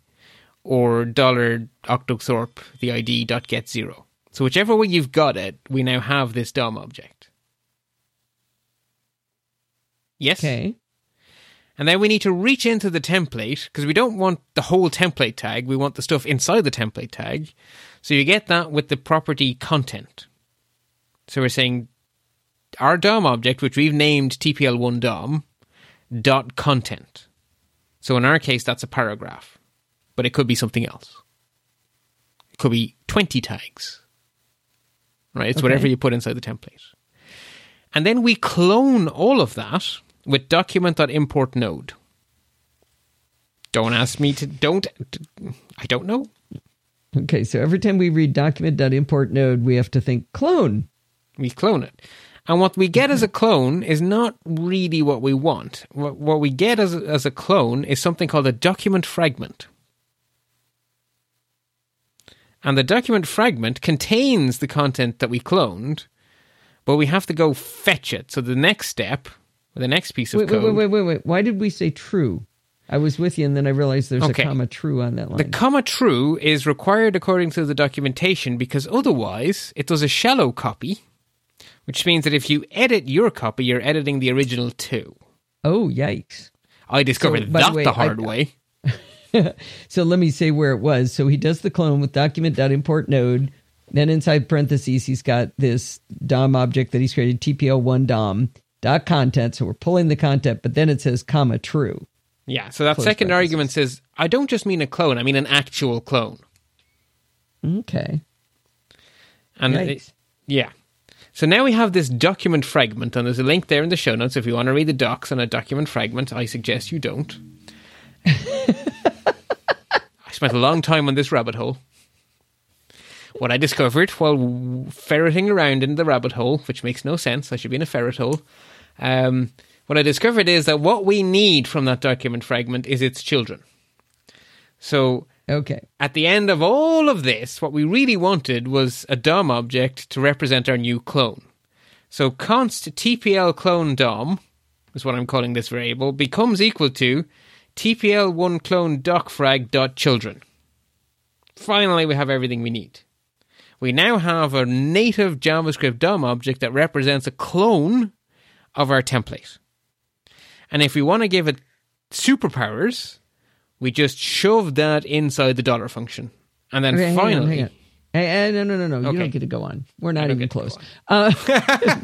or dollar octothorpe the ID dot get zero. So whichever way you've got it, we now have this DOM object. Yes. Okay. And then we need to reach into the template because we don't want the whole template tag. We want the stuff inside the template tag. So you get that with the property content. So we're saying our DOM object, which we've named TPL1 DOM, dot content. So in our case, that's a paragraph, but it could be something else. It could be 20 tags, right? It's Okay. whatever you put inside the template. And then we clone all of that with document.import node. Don't ask me to, don't, I don't know. Okay. So every time we read document.import node, we have to think clone. We clone it. And what we get as a mm-hmm. clone is not really what we want. What, what we get as a, as a clone is something called a document fragment. And the document fragment contains the content that we cloned, but we have to go fetch it. So the next step, the next piece of wait, code. wait, wait, wait, wait. Why did we say true? I was with you, and then I realized there's Okay. a comma true on that line. The comma true is required according to the documentation because otherwise it does a shallow copy, which means that if you edit your copy, you're editing the original too. oh, yikes. I discovered the that way, the hard I- way. So let me say where it was. So he does the clone with document.import node. Then inside parentheses, he's got this DOM object that he's created, TPL1 DOM dot content. So we're pulling the content, but then it says comma true. Yeah, so that Close second parentheses. argument says, I don't just mean a clone, I mean an actual clone. Okay. And it- yeah. So now we have this document fragment, and there's a link there in the show notes. If you want to read the docs on a document fragment, I suggest you don't. I spent a long time on this rabbit hole. What I discovered while ferreting around in the rabbit hole, which makes no sense, I should be in a ferret hole. Um, what I discovered is that what we need from that document fragment is its children. So Okay. at the end of all of this, what we really wanted was a DOM object to represent our new clone. So const TPL clone DOM is what I'm calling this variable becomes equal to TPL1 clone. Finally, we have everything we need. We now have a native JavaScript DOM object that represents a clone of our template. And if we want to give it superpowers, we just shove that inside the dollar function. And then Okay, hang on, finally, hang on. Hey, no, no, no, no. You don't get to go on. We're not even close. Uh,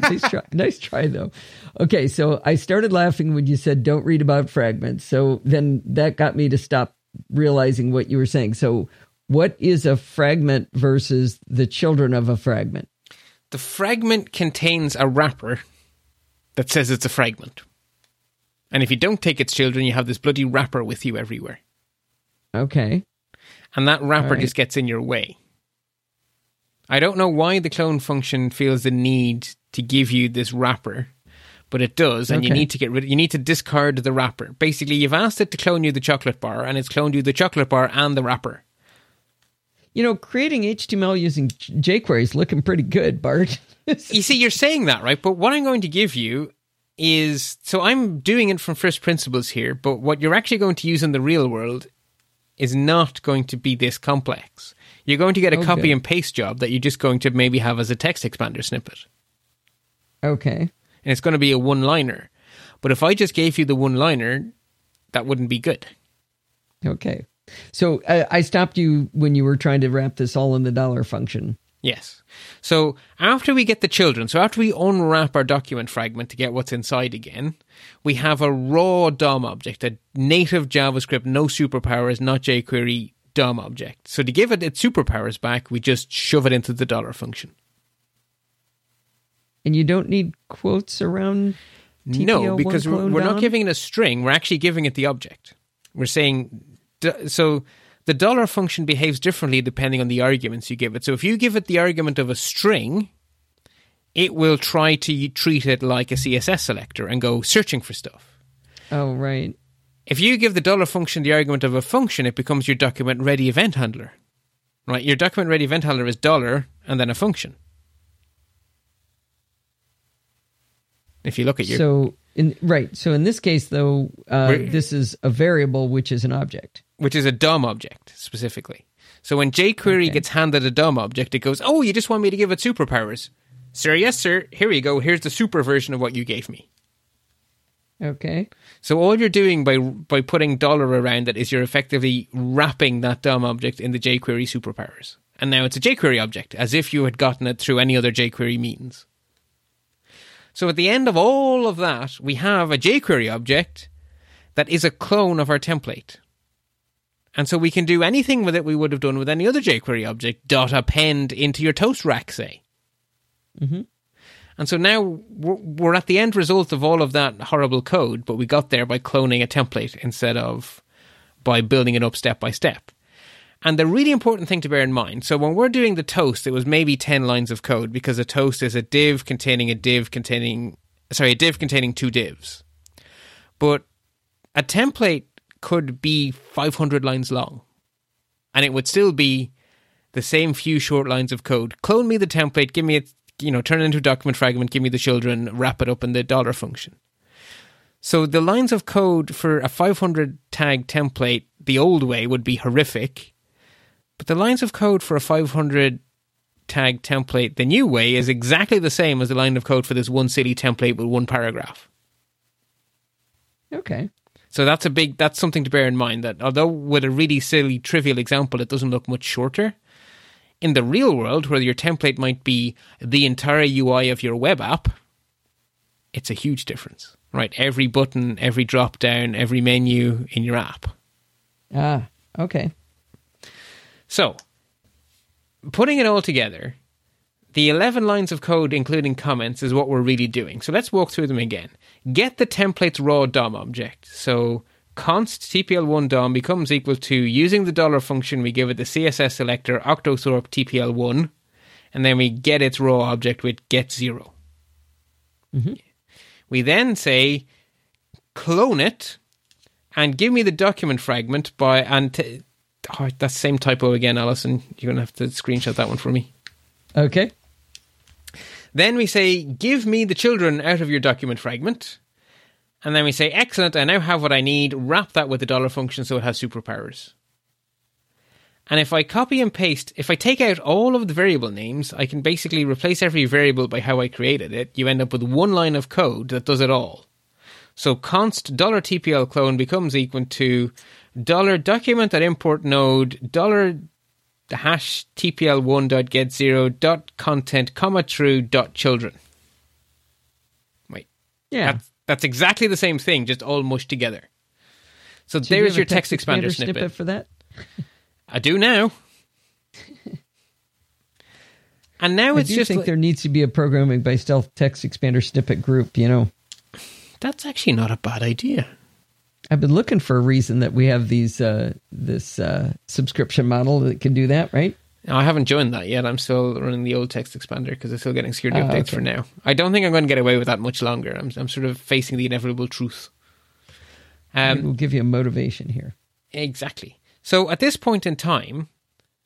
nice try. Nice try, though. Okay, so I started laughing when you said don't read about fragments. So then that got me to stop realizing what you were saying. So, what is a fragment versus the children of a fragment? the fragment contains a wrapper that says it's a fragment. And if you don't take its children, you have this bloody wrapper with you everywhere. Okay. And that wrapper Alright. just gets in your way. I don't know why the clone function feels the need to give you this wrapper, but it does, and you need to get rid you need to discard the wrapper. Basically, you've asked it to clone you the chocolate bar, and it's cloned you the chocolate bar and the wrapper. You know, creating HTML using jQuery is looking pretty good, Bart. You see, you're saying that, right? But what I'm going to give you is so I'm doing it from first principles here, but what you're actually going to use in the real world is not going to be this complex. You're going to get a Oh, copy and paste job that you're just going to maybe have as a text expander snippet. okay. And it's going to be a one liner. But if I just gave you the one liner, that wouldn't be good. Okay. So uh, I stopped you when you were trying to wrap this all in the dollar function. Yes. So after we get the children, so after we unwrap our document fragment to get what's inside again, we have a raw DOM object, a native JavaScript, no superpowers, not jQuery DOM object. So to give it its superpowers back, we just shove it into the dollar function. And you don't need quotes around no, because we're, we're not giving it a string. We're actually giving it the object. We're saying so. The dollar function behaves differently depending on the arguments you give it. So if you give it the argument of a string, it will try to treat it like a CSS selector and go searching for stuff. Oh, right. If you give the dollar function the argument of a function, it becomes your document ready event handler. Right? Your document ready event handler is dollar and then a function. If you look at your So in right. So in this case, though, uh, this is a variable which is an object. which is a DOM object specifically. So when jQuery Okay. gets handed a DOM object, it goes, "Oh, you just want me to give it superpowers." Sir, yes, sir. Here you go. Here's the super version of what you gave me. Okay. So all you're doing by by putting dollar around it is you're effectively wrapping that DOM object in the jQuery superpowers, and now it's a jQuery object, as if you had gotten it through any other jQuery means. So at the end of all of that, we have a jQuery object that is a clone of our template. And so we can do anything with it we would have done with any other jQuery object, dot append into your toast rack, say. Mhm. And so now we're at the end result of all of that horrible code, but we got there by cloning a template instead of by building it up step by step. And the really important thing to bear in mind so when we're doing the toast, it was maybe 10 lines of code because a toast is a div containing a div containing, sorry, a div containing two divs. But a template could be 500 lines long and it would still be the same few short lines of code. Clone me the template, give me it, you know, turn it into a document fragment, give me the children, wrap it up in the dollar function. So the lines of code for a 500 tag template the old way would be horrific, but the lines of code for a 500 tag template the new way is exactly the same as the line of code for this one city template with one paragraph. Okay. So that's a big that's something to bear in mind that although with a really silly trivial example it doesn't look much shorter, in the real world where your template might be the entire UI of your web app, it's a huge difference. Right? Every button, every drop down, every menu in your app. Ah, okay. So, putting it all together, the 11 lines of code, including comments, is what we're really doing. So let's walk through them again. Get the template's raw DOM object. So const tpl1 DOM becomes equal to using the dollar function, we give it the CSS selector octothorpe tpl1, and then we get its raw object with get 0. Mm-hmm. We then say clone it and give me the document fragment by and t- oh, that same typo again, Allison. You're gonna have to screenshot that one for me. Okay. Then we say, give me the children out of your document fragment. And then we say, excellent, I now have what I need. Wrap that with the dollar function so it has superpowers. And if I copy and paste, if I take out all of the variable names, I can basically replace every variable by how I created it. You end up with one line of code that does it all. So const dollar $tpl clone becomes equal to dollar document at import node dollar hash tpl1 dot get zero dot content comma true dot children. Wait, Yeah. that's, that's exactly the same thing, just all mushed together. So you there's your a text, expander, snippet. for that. I do now. and now it's I do just think like- there needs to be a programming by stealth text expander snippet group. You know, that's actually not a bad idea. I've been looking for a reason that we have these uh, this uh, subscription model that can do that, right? No, I haven't joined that yet. I'm still running the old text expander because I'm still getting security Ah, updates okay. for now. I don't think I'm going to get away with that much longer. I'm, I'm sort of facing the inevitable truth. Um, we'll give you a motivation here. Exactly. So at this point in time,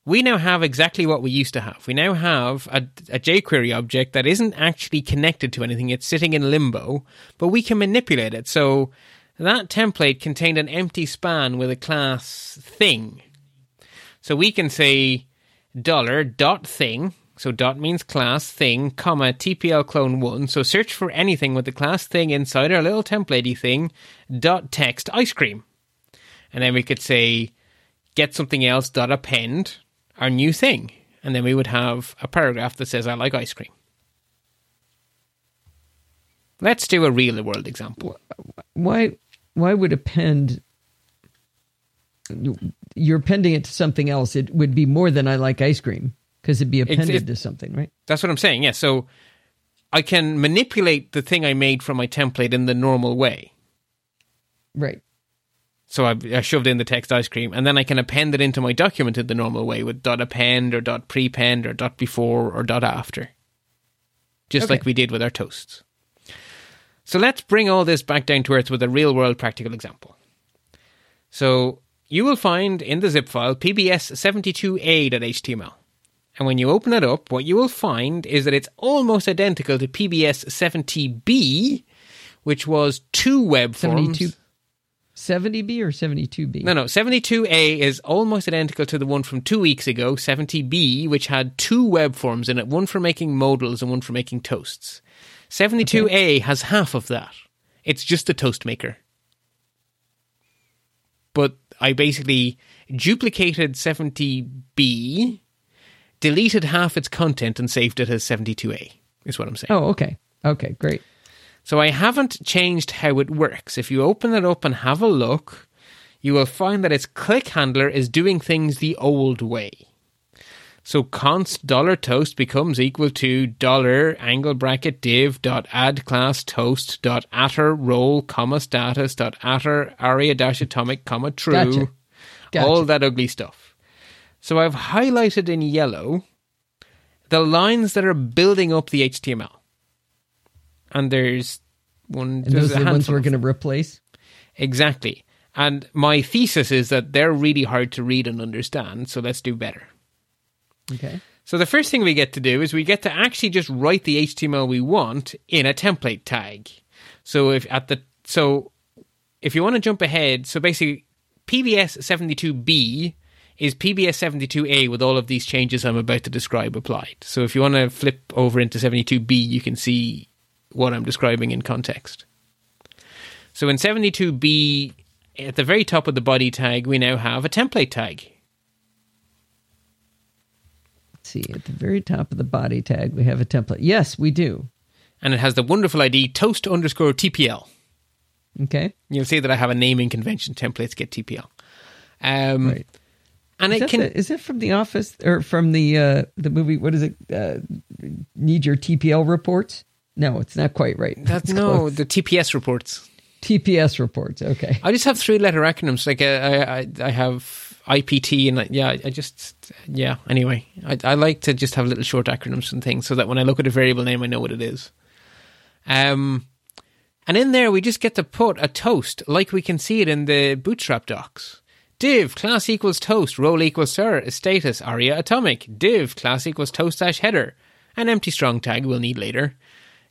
we now have exactly what we used to have. We now have a, a jQuery object that isn't actually connected to anything. It's sitting in limbo, but we can manipulate it. So that template contained an empty span with a class thing. So we can say dollar dot thing. So dot means class thing, comma TPL clone one. So search for anything with the class thing inside our little templatey thing. Dot text ice cream and then we could say get something else dot append our new thing and then we would have a paragraph that says i like ice cream let's do a real world example Why why would append? You're appending it to something else. It would be more than I like ice cream because it'd be appended it- to something, right? that's what i'm saying yeah so i can manipulate the thing i made from my template in the normal way Right. so I, I shoved in the text ice cream and then i can append it into my document in the normal way with dot append or dot prepend or dot before or dot after just Okay. like we did with our toasts so let's bring all this back down to earth with a real world practical example so you will find in the zip file pbs72a.html and when you open it up what you will find is that it's almost identical to pbs70b which was two web forms 72 70B or 72B? no, no. 72A is almost identical to the one from two weeks ago, 70B, which had two web forms in it, one for making modals and one for making toasts. 72A has half of that. It's just a toast maker. But I basically duplicated 70B, deleted half its content, and saved it as 72A, is what I'm saying. Oh, okay. Okay, great. So I haven't changed how it works. If you open it up and have a look, you will find that its click handler is doing things the old way. So const dollar toast becomes equal to dollar angle bracket div dot add class toast dot atter role comma status dot atter aria dash atomic comma true. Gotcha. Gotcha. All that ugly stuff. So I've highlighted in yellow the lines that are building up the HTML. And there's one. And there's those are the ones we're going to replace? Exactly. And my thesis is that they're really hard to read and understand, so let's do better. Okay. So the first thing we get to do is we get to actually just write the HTML we want in a template tag. So if at the so if you want to jump ahead, so basically PBS 72B is PBS 72A with all of these changes I'm about to describe applied. So if you want to flip over into 72B, you can see what I'm describing in context. So in 72B, at the very top of the body tag, we now have a template tag. See, at the very top of the body tag, we have a template. Yes, we do. And it has the wonderful ID toast underscore TPL. Okay. You'll see that I have a naming convention templates get TPL. Um, Right. And Is it can. the, is it from The Office or from the uh, the movie? What is it? Uh, need your TPL reports? No, it's not quite right. That's It's no, close. the TPS reports. TPS reports. Okay. I just have three letter acronyms. Like uh, I, I, I have IPT, and yeah, I just yeah. Anyway, I, I like to just have little short acronyms and things, so that when I look at a variable name, I know what it is. Um, and in there, we just get to put a toast, like we can see it in the Bootstrap docs. Div class equals toast, role equals sir status aria atomic. Div class equals toast dash header, an empty strong tag we'll need later.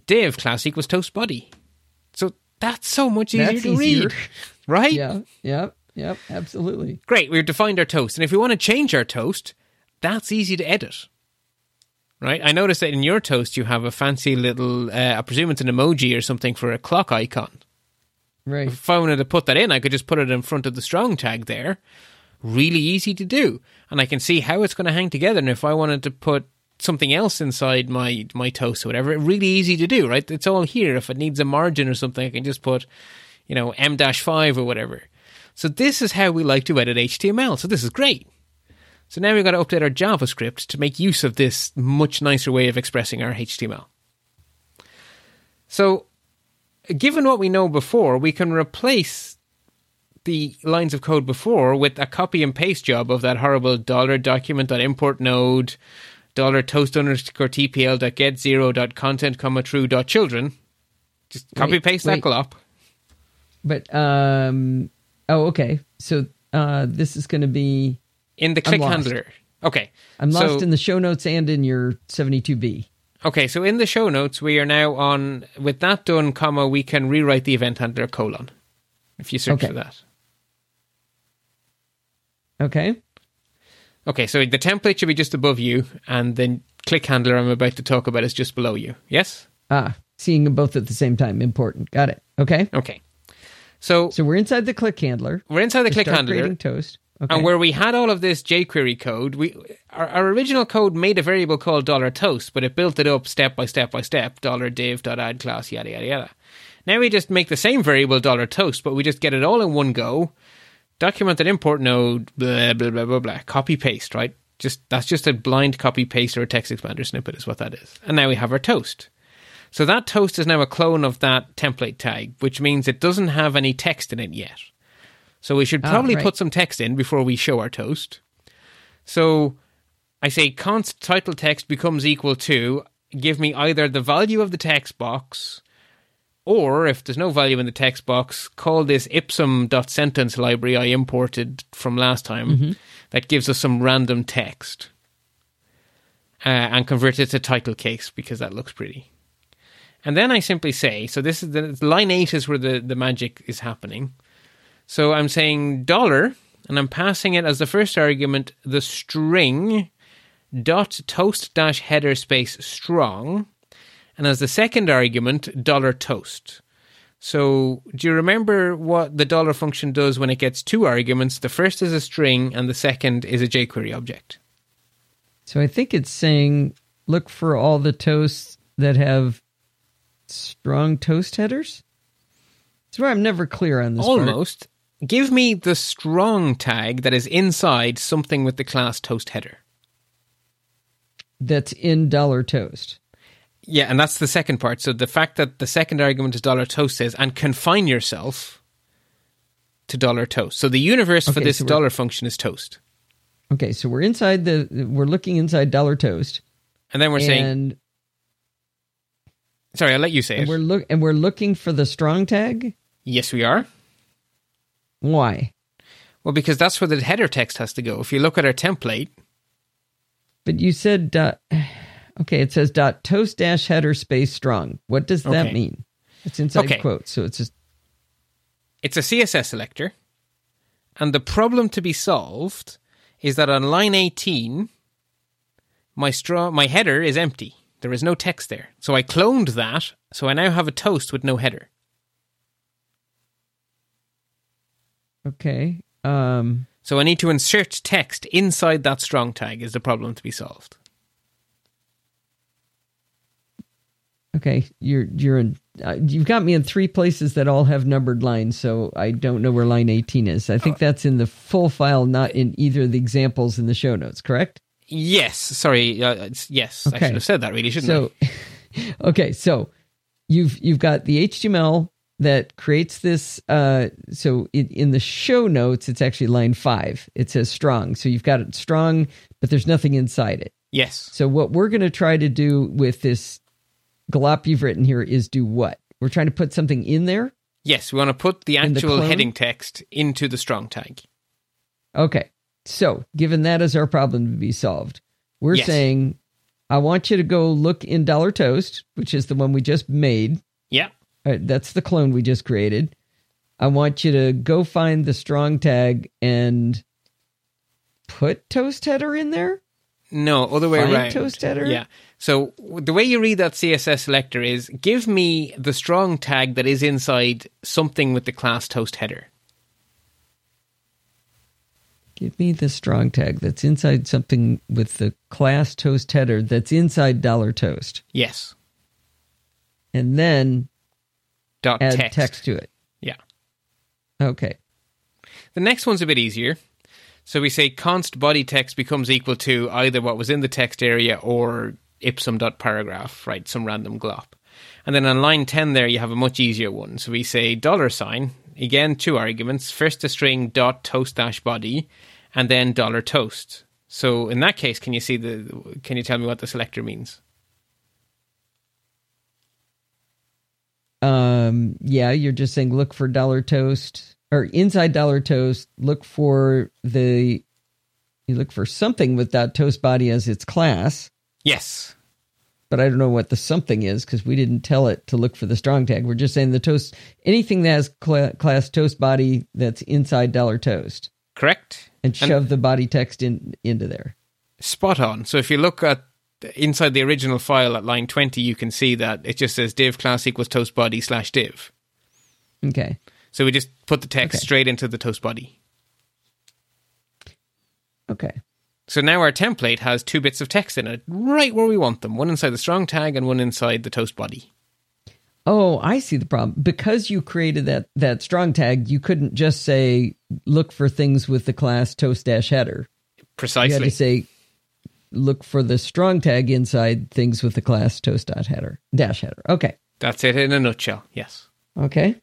Div class equals toast body. So that's so much easier That's to easier. read, right? Yeah. Yep. Yep. Absolutely. Great, we've defined our toast. And if we want to change our toast, that's easy to edit. Right? I noticed that in your toast you have a fancy little, uh, I presume it's an emoji or something for a clock icon. Right. If I wanted to put that in, I could just put it in front of the strong tag there. Really easy to do. And I can see how it's going to hang together. And if I wanted to put something else inside my, my toast or whatever, really easy to do, right? It's all here. If it needs a margin or something, I can just put, you know, M-5 or whatever. So this is how we like to edit HTML. So this is great. So now we've got to update our JavaScript to make use of this much nicer way of expressing our HTML. So, given what we know before, we can replace the lines of code before with a copy and paste job of that horrible dollar document import node dollar toast underscore tpl dot get zero dot content comma true dot children. Just copy Wait, paste that wait. glop. But um. Oh, okay. So uh, this is going to be. in the click handler. Okay. I'm lost So- in the show notes and in your 72B. Okay, so in the show notes, we are now on, with that done, comma, we can rewrite the event handler colon. If you search Okay. for that. Okay. Okay, so the template should be just above you, and the click handler I'm about to talk about is just below you. Yes? Ah, seeing them both at the same time. Important. Got it. Okay. Okay. So, So we're inside the click handler. we're inside the click handler. creating toast. Okay. And where we had all of this jQuery code, we our, our original code made a variable called dollar $toast, but it built it up step by step by step, dollar $div, dot add class, yada, yada, yada. Now we just make the same variable dollar $toast, but we just get it all in one go. Documented import node, blah, blah, blah, blah, blah. Copy paste, right? Just That's just a blind copy paste or a text expander snippet is what that is. And now we have our toast. So that toast is now a clone of that template tag, which means it doesn't have any text in it yet. So we should Ah, probably right. put some text in before we show our toast. So I say const title text becomes equal to give me either the value of the text box or if there's no value in the text box, call this ipsum.sentence library I imported from last time that gives us some random text. Uh, and convert it to title case because that looks pretty. And then I simply say, so this is the line eight is where the, the magic is happening. So I'm saying dollar, and I'm passing it as the first argument the string dot toast dash header space strong, and as the second argument dollar toast. So do you remember what the dollar function does when it gets two arguments? The first is a string, and the second is a jQuery object. So I think it's saying look for all the toasts that have strong toast headers. That's where I'm never clear on this. part. Almost. Give me the strong tag that is inside something with the class toast header. That's in dollar toast. Yeah, and that's the second part. So the fact that the second argument is dollar toast says, and confine yourself to dollar toast. So the universe for this so dollar function is toast. Okay, so we're inside the we're looking inside dollar toast, And then we're saying, and, sorry, I'll let you say and it. we're look and we're looking for the strong tag. Yes, we are. Why? Well, because that's where the header text has to go. If you look at our template, But you said dot. Okay, it says dot toast dash header space strong. What does that Okay. mean? It's inside Okay. quotes, so it's just It's a CSS selector, and the problem to be solved is that on line 18, my straw, my header is empty. There is no text there. So I cloned that, so I now have a toast with no header. okay. Um, So I need to insert text inside that strong tag is the problem to be solved. okay, you're you're in. Uh, you've got me in three places that all have numbered lines, so I don't know where line eighteen is. I Oh. think that's in the full file, not in either of the examples in the show notes. Correct? Yes, sorry. Uh, yes, I should have said that really, shouldn't So, okay, so you've you've got the HTML that creates this. Uh, so in, in the show notes, it's actually line five. It says strong. So you've got it strong, but there's nothing inside it. Yes. So what we're going to try to do with this glop you've written here is do what? We're trying to put something in there. Yes, we want to put the In the actual heading text into the strong tag. Okay. So, given that as our problem to be solved, we're Yes. saying, I want you to go look in Dollar Toast, which is the one we just made. Yeah. Uh, that's the clone we just created. I want you to go find the strong tag and put toast header in there. No, other way Find around. toast header? Yeah. So the way you read that CSS selector is give me the strong tag that is inside something with the class toast header. Give me the strong tag that's inside something with the class toast header that's inside Dollar Toast, Yes. and then Dot add text. text to it. Yeah. Okay. The next one's a bit easier. So we say const body text becomes equal to either what was in the text area or ipsum dot paragraph, right? Some random glop. And then on line 10 there, you have a much easier one. So we say dollar sign, again, two arguments. First a string dot toast dash body, and then dollar toast. So in that case, can you see the, can you tell me what the selector means? Um, yeah, you're just saying look for dollar toast or inside dollar toast. Look for the you look for something with that toast body as its class, Yes. but I don't know what the something is because we didn't tell it to look for the strong tag. We're just saying the toast anything that has cla class toast body that's inside dollar toast Correct? and shove the body text in into there. spot on. So if you look at inside the original file at line 20, you can see that it just says div class equals toast body slash div. Okay. So we just put the text Okay. straight into the toast body. Okay. So now our template has two bits of text in it, right where we want them one inside the strong tag and one inside the toast body. Oh, I see the problem. Because you created that that strong tag, you couldn't just say look for things with the class toast dash header. You had Precisely. to say look for the strong tag inside things with the class toast dot header dash header. Okay. That's it in a nutshell. Yes. Okay.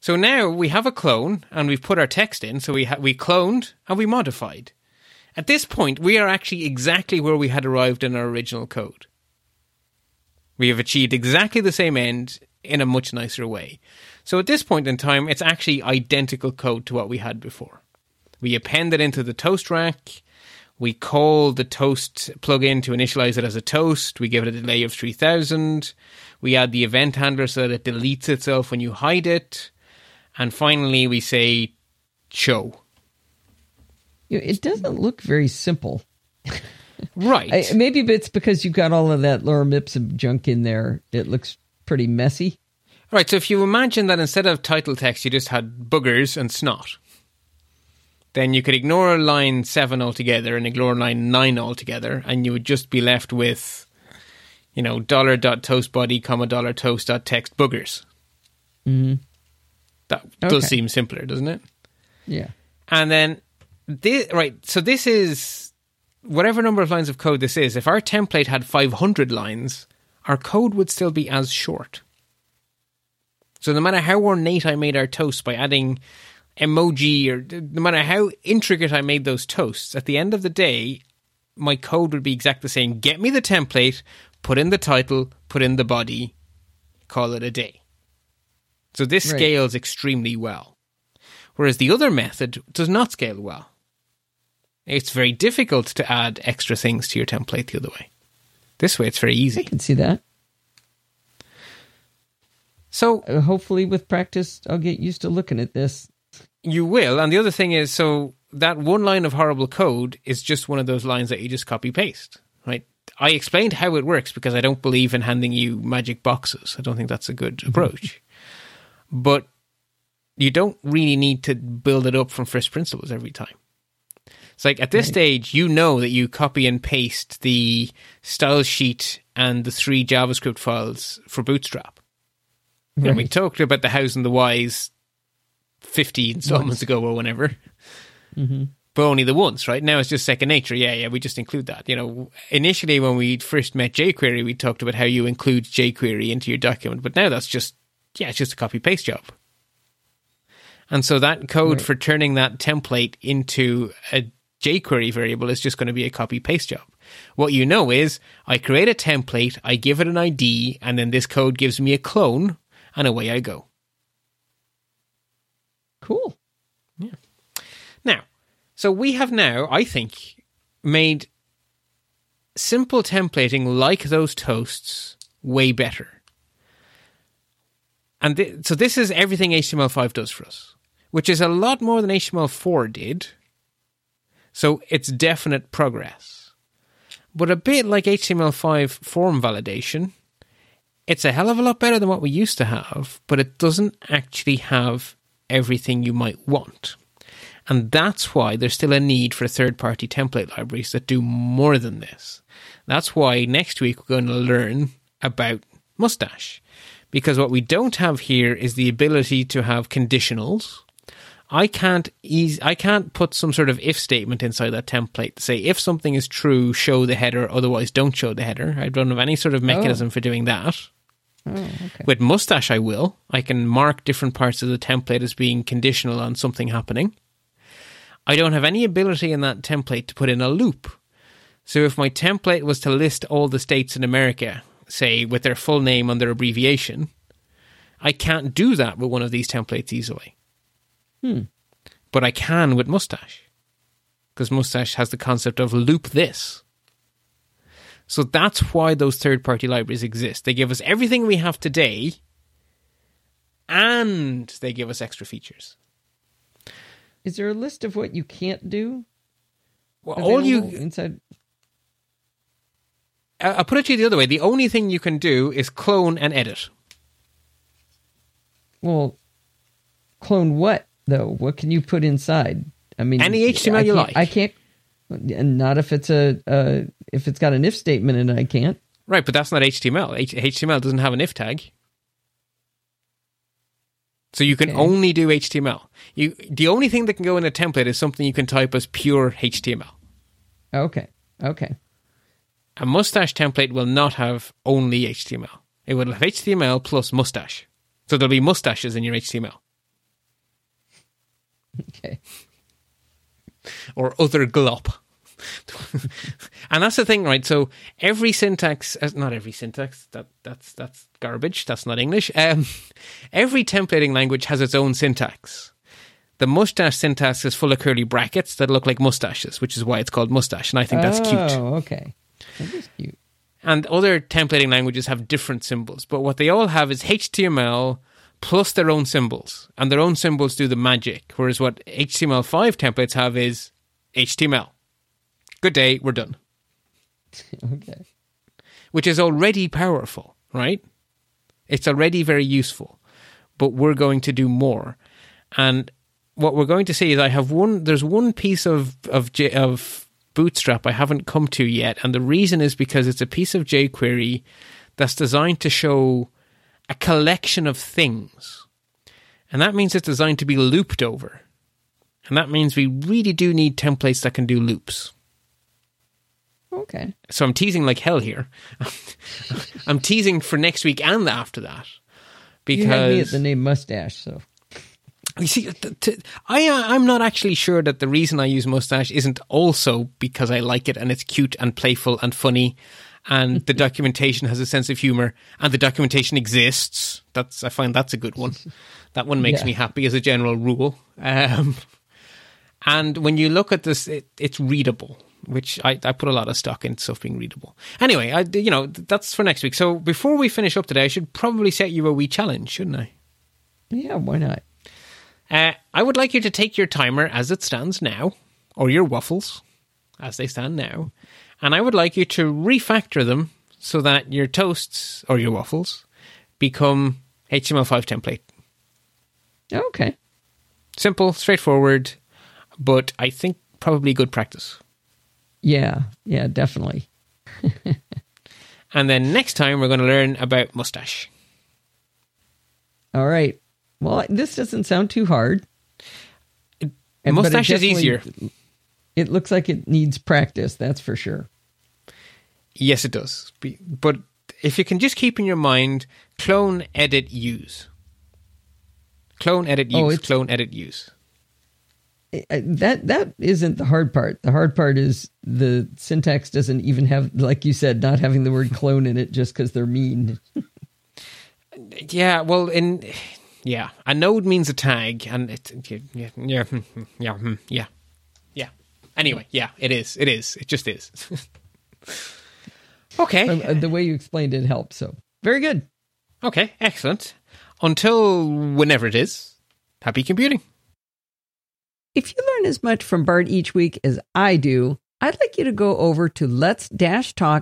So now we have a clone and we've put our text in. So we ha- we cloned and we modified. At this point, we are actually exactly where we had arrived in our original code. We have achieved exactly the same end in a much nicer way. So at this point in time, it's actually identical code to what we had before. We append it into the toast rack. We call the toast plugin to initialize it as a toast. We give it a delay of 3000. We add the event handler so that it deletes itself when you hide it. And finally, we say show. It doesn't look very simple. Right. I, maybe it's because you've got all of that lorem ipsum junk in there. It looks pretty messy. Right, so if you imagine that instead of title text you just had boogers and snot, then you could ignore line 7 altogether and ignore line 9 altogether, and you would just be left with, you know, dollar dot toast body, comma dollar toast dot text boogers. Mhm. That does seem simpler, doesn't it? Yeah. And then, this, right, so this is whatever number of lines of code this is. If our template had 500 lines, our code would still be as short. So no matter how ornate I made our toast by adding emoji or no matter how intricate I made those toasts, at the end of the day, my code would be exactly the same. Get me the template, put in the title, put in the body, call it a day. So this Right. scales extremely well. Whereas the other method does not scale well. It's very difficult to add extra things to your template the other way. This way, it's very easy. I can see that. So Uh, hopefully, with practice, I'll get used to looking at this. you will. And the other thing is, so that one line of horrible code is just one of those lines that you just copy paste, right? I explained how it works because I don't believe in handing you magic boxes. I don't think that's a good approach. But you don't really need to build it up from first principles every time. It's like at this stage, you know that you copy and paste the style sheet and the three JavaScript files for Bootstrap. And we talked about the hows and the whys 50 installments ago or whenever. Mm-hmm. But only the once, right? Now it's just second nature. Yeah, yeah, we just include that. You know, initially when we first met jQuery, we talked about how you include jQuery into your document, but now that's just, yeah, it's just a copy paste job. And so that code Right. for turning that template into a jQuery variable is just going to be a copy paste job. What you know is I create a template, I give it an ID, and then this code gives me a clone, and away I go. Cool. Yeah. Now, so we have now, I think, made simple templating like those toasts way better. And th- so this is everything HTML5 does for us, which is a lot more than HTML4 did. So it's definite progress. But a bit like HTML5 form validation, it's a hell of a lot better than what we used to have, but it doesn't actually have everything you might want. And that's why there's still a need for third party template libraries that do more than this. That's why next week we're going to learn about Mustache. Because what we don't have here is the ability to have conditionals. I can't eas- I can't put some sort of if statement inside that template to say if something is true, show the header, otherwise don't show the header. I don't have any sort of mechanism oh. for doing that. Oh, okay. With Mustache, I will. I can mark different parts of the template as being conditional on something happening. I don't have any ability in that template to put in a loop. So if my template was to list all the states in America, say with their full name and their abbreviation, I can't do that with one of these templates easily. Hmm. But I can with Mustache. Because Mustache has the concept of loop this. So that's why those third party libraries exist. They give us everything we have today and they give us extra features. Is there a list of what you can't do? Well, all you inside. I'll put it to you the other way. The only thing you can do is clone and edit. Well, clone what though? What can you put inside? I mean, Any HTML you like. I can't. And not if it's a uh, if it's got an if statement and. I can't. Right, but that's not HTML. H- HTML doesn't have an if tag. So you can Okay. only do HTML. You the only thing that can go in a template is something you can type as pure HTML. Okay. Okay. A mustache template will not have only HTML. It will have HTML plus mustache. So there'll be mustaches in your HTML Okay. or other glop. and that's the thing, right? So every syntax, uh, not every syntax, that that's that's garbage. That's not English. Um, every templating language has its own syntax. The mustache syntax is full of curly brackets that look like mustaches, which is why it's called mustache, and I think that's cute. Oh, okay. That is cute. And other templating languages have different symbols, but what they all have is HTML plus their own symbols, and their own symbols do the magic. Whereas what HTML5 templates have is HTML. Good day, we're done. Okay. Which is already powerful, right? It's already very useful, but we're going to do more. And what we're going to see is I have one. There's one piece of of J, of Bootstrap I haven't come to yet, and the reason is because it's a piece of jQuery that's designed to show a collection of things, and that means it's designed to be looped over, and that means we really do need templates that can do loops. Okay. So I'm teasing like hell here. I'm teasing for next week and after that Because You had me at the name mustache, so you see, t- t- I uh, I'm not actually sure that the reason I use mustache isn't also because I like it and it's cute and playful and funny, and the documentation has a sense of humor and the documentation exists. That's I find that's a good one. That one makes Yeah. me happy as a general rule. Um, And when you look at this, it, it's readable, which I, I put a lot of stock in stuff being readable. Anyway, I, you know, that's for next week. So before we finish up today, I should probably set you a wee challenge, shouldn't I? Yeah, why not? Uh, I would like you to take your timer as it stands now, or your waffles as they stand now, and I would like you to refactor them so that your toasts or your waffles become HTML5 template. Okay. Simple, straightforward, but I think probably good practice. Yeah, yeah, definitely. and then next time we're going to learn about mustache. All right. Well, this doesn't sound too hard. And, mustache is easier. It looks like it needs practice, that's for sure. Yes, it does. But if you can just keep in your mind clone, edit, use. Clone, edit, oh, use. Oh, clone, edit, use. That that isn't the hard part. The hard part is the syntax doesn't even have, like you said, not having the word clone in it just because they're mean. yeah, well, in yeah, a node means a tag, and it yeah yeah yeah yeah mm, yeah. Anyway, yeah, it is. It is. It just is. okay. Um, the way you explained it helps. So very good. Okay, excellent. Until whenever it is, happy computing. If you learn as much from Bart each week as I do, I'd like you to go over to let's-talk.ie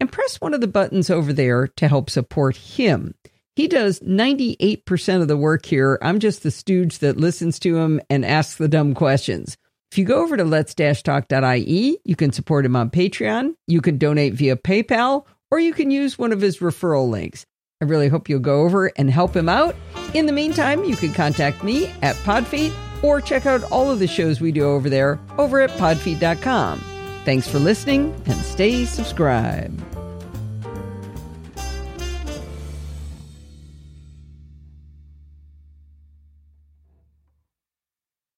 and press one of the buttons over there to help support him. He does 98% of the work here. I'm just the stooge that listens to him and asks the dumb questions. If you go over to let's-talk.ie, you can support him on Patreon, you can donate via PayPal, or you can use one of his referral links. I really hope you'll go over and help him out. In the meantime, you can contact me at Podfeet or check out all of the shows we do over there over at podfeet.com. Thanks for listening and stay subscribed.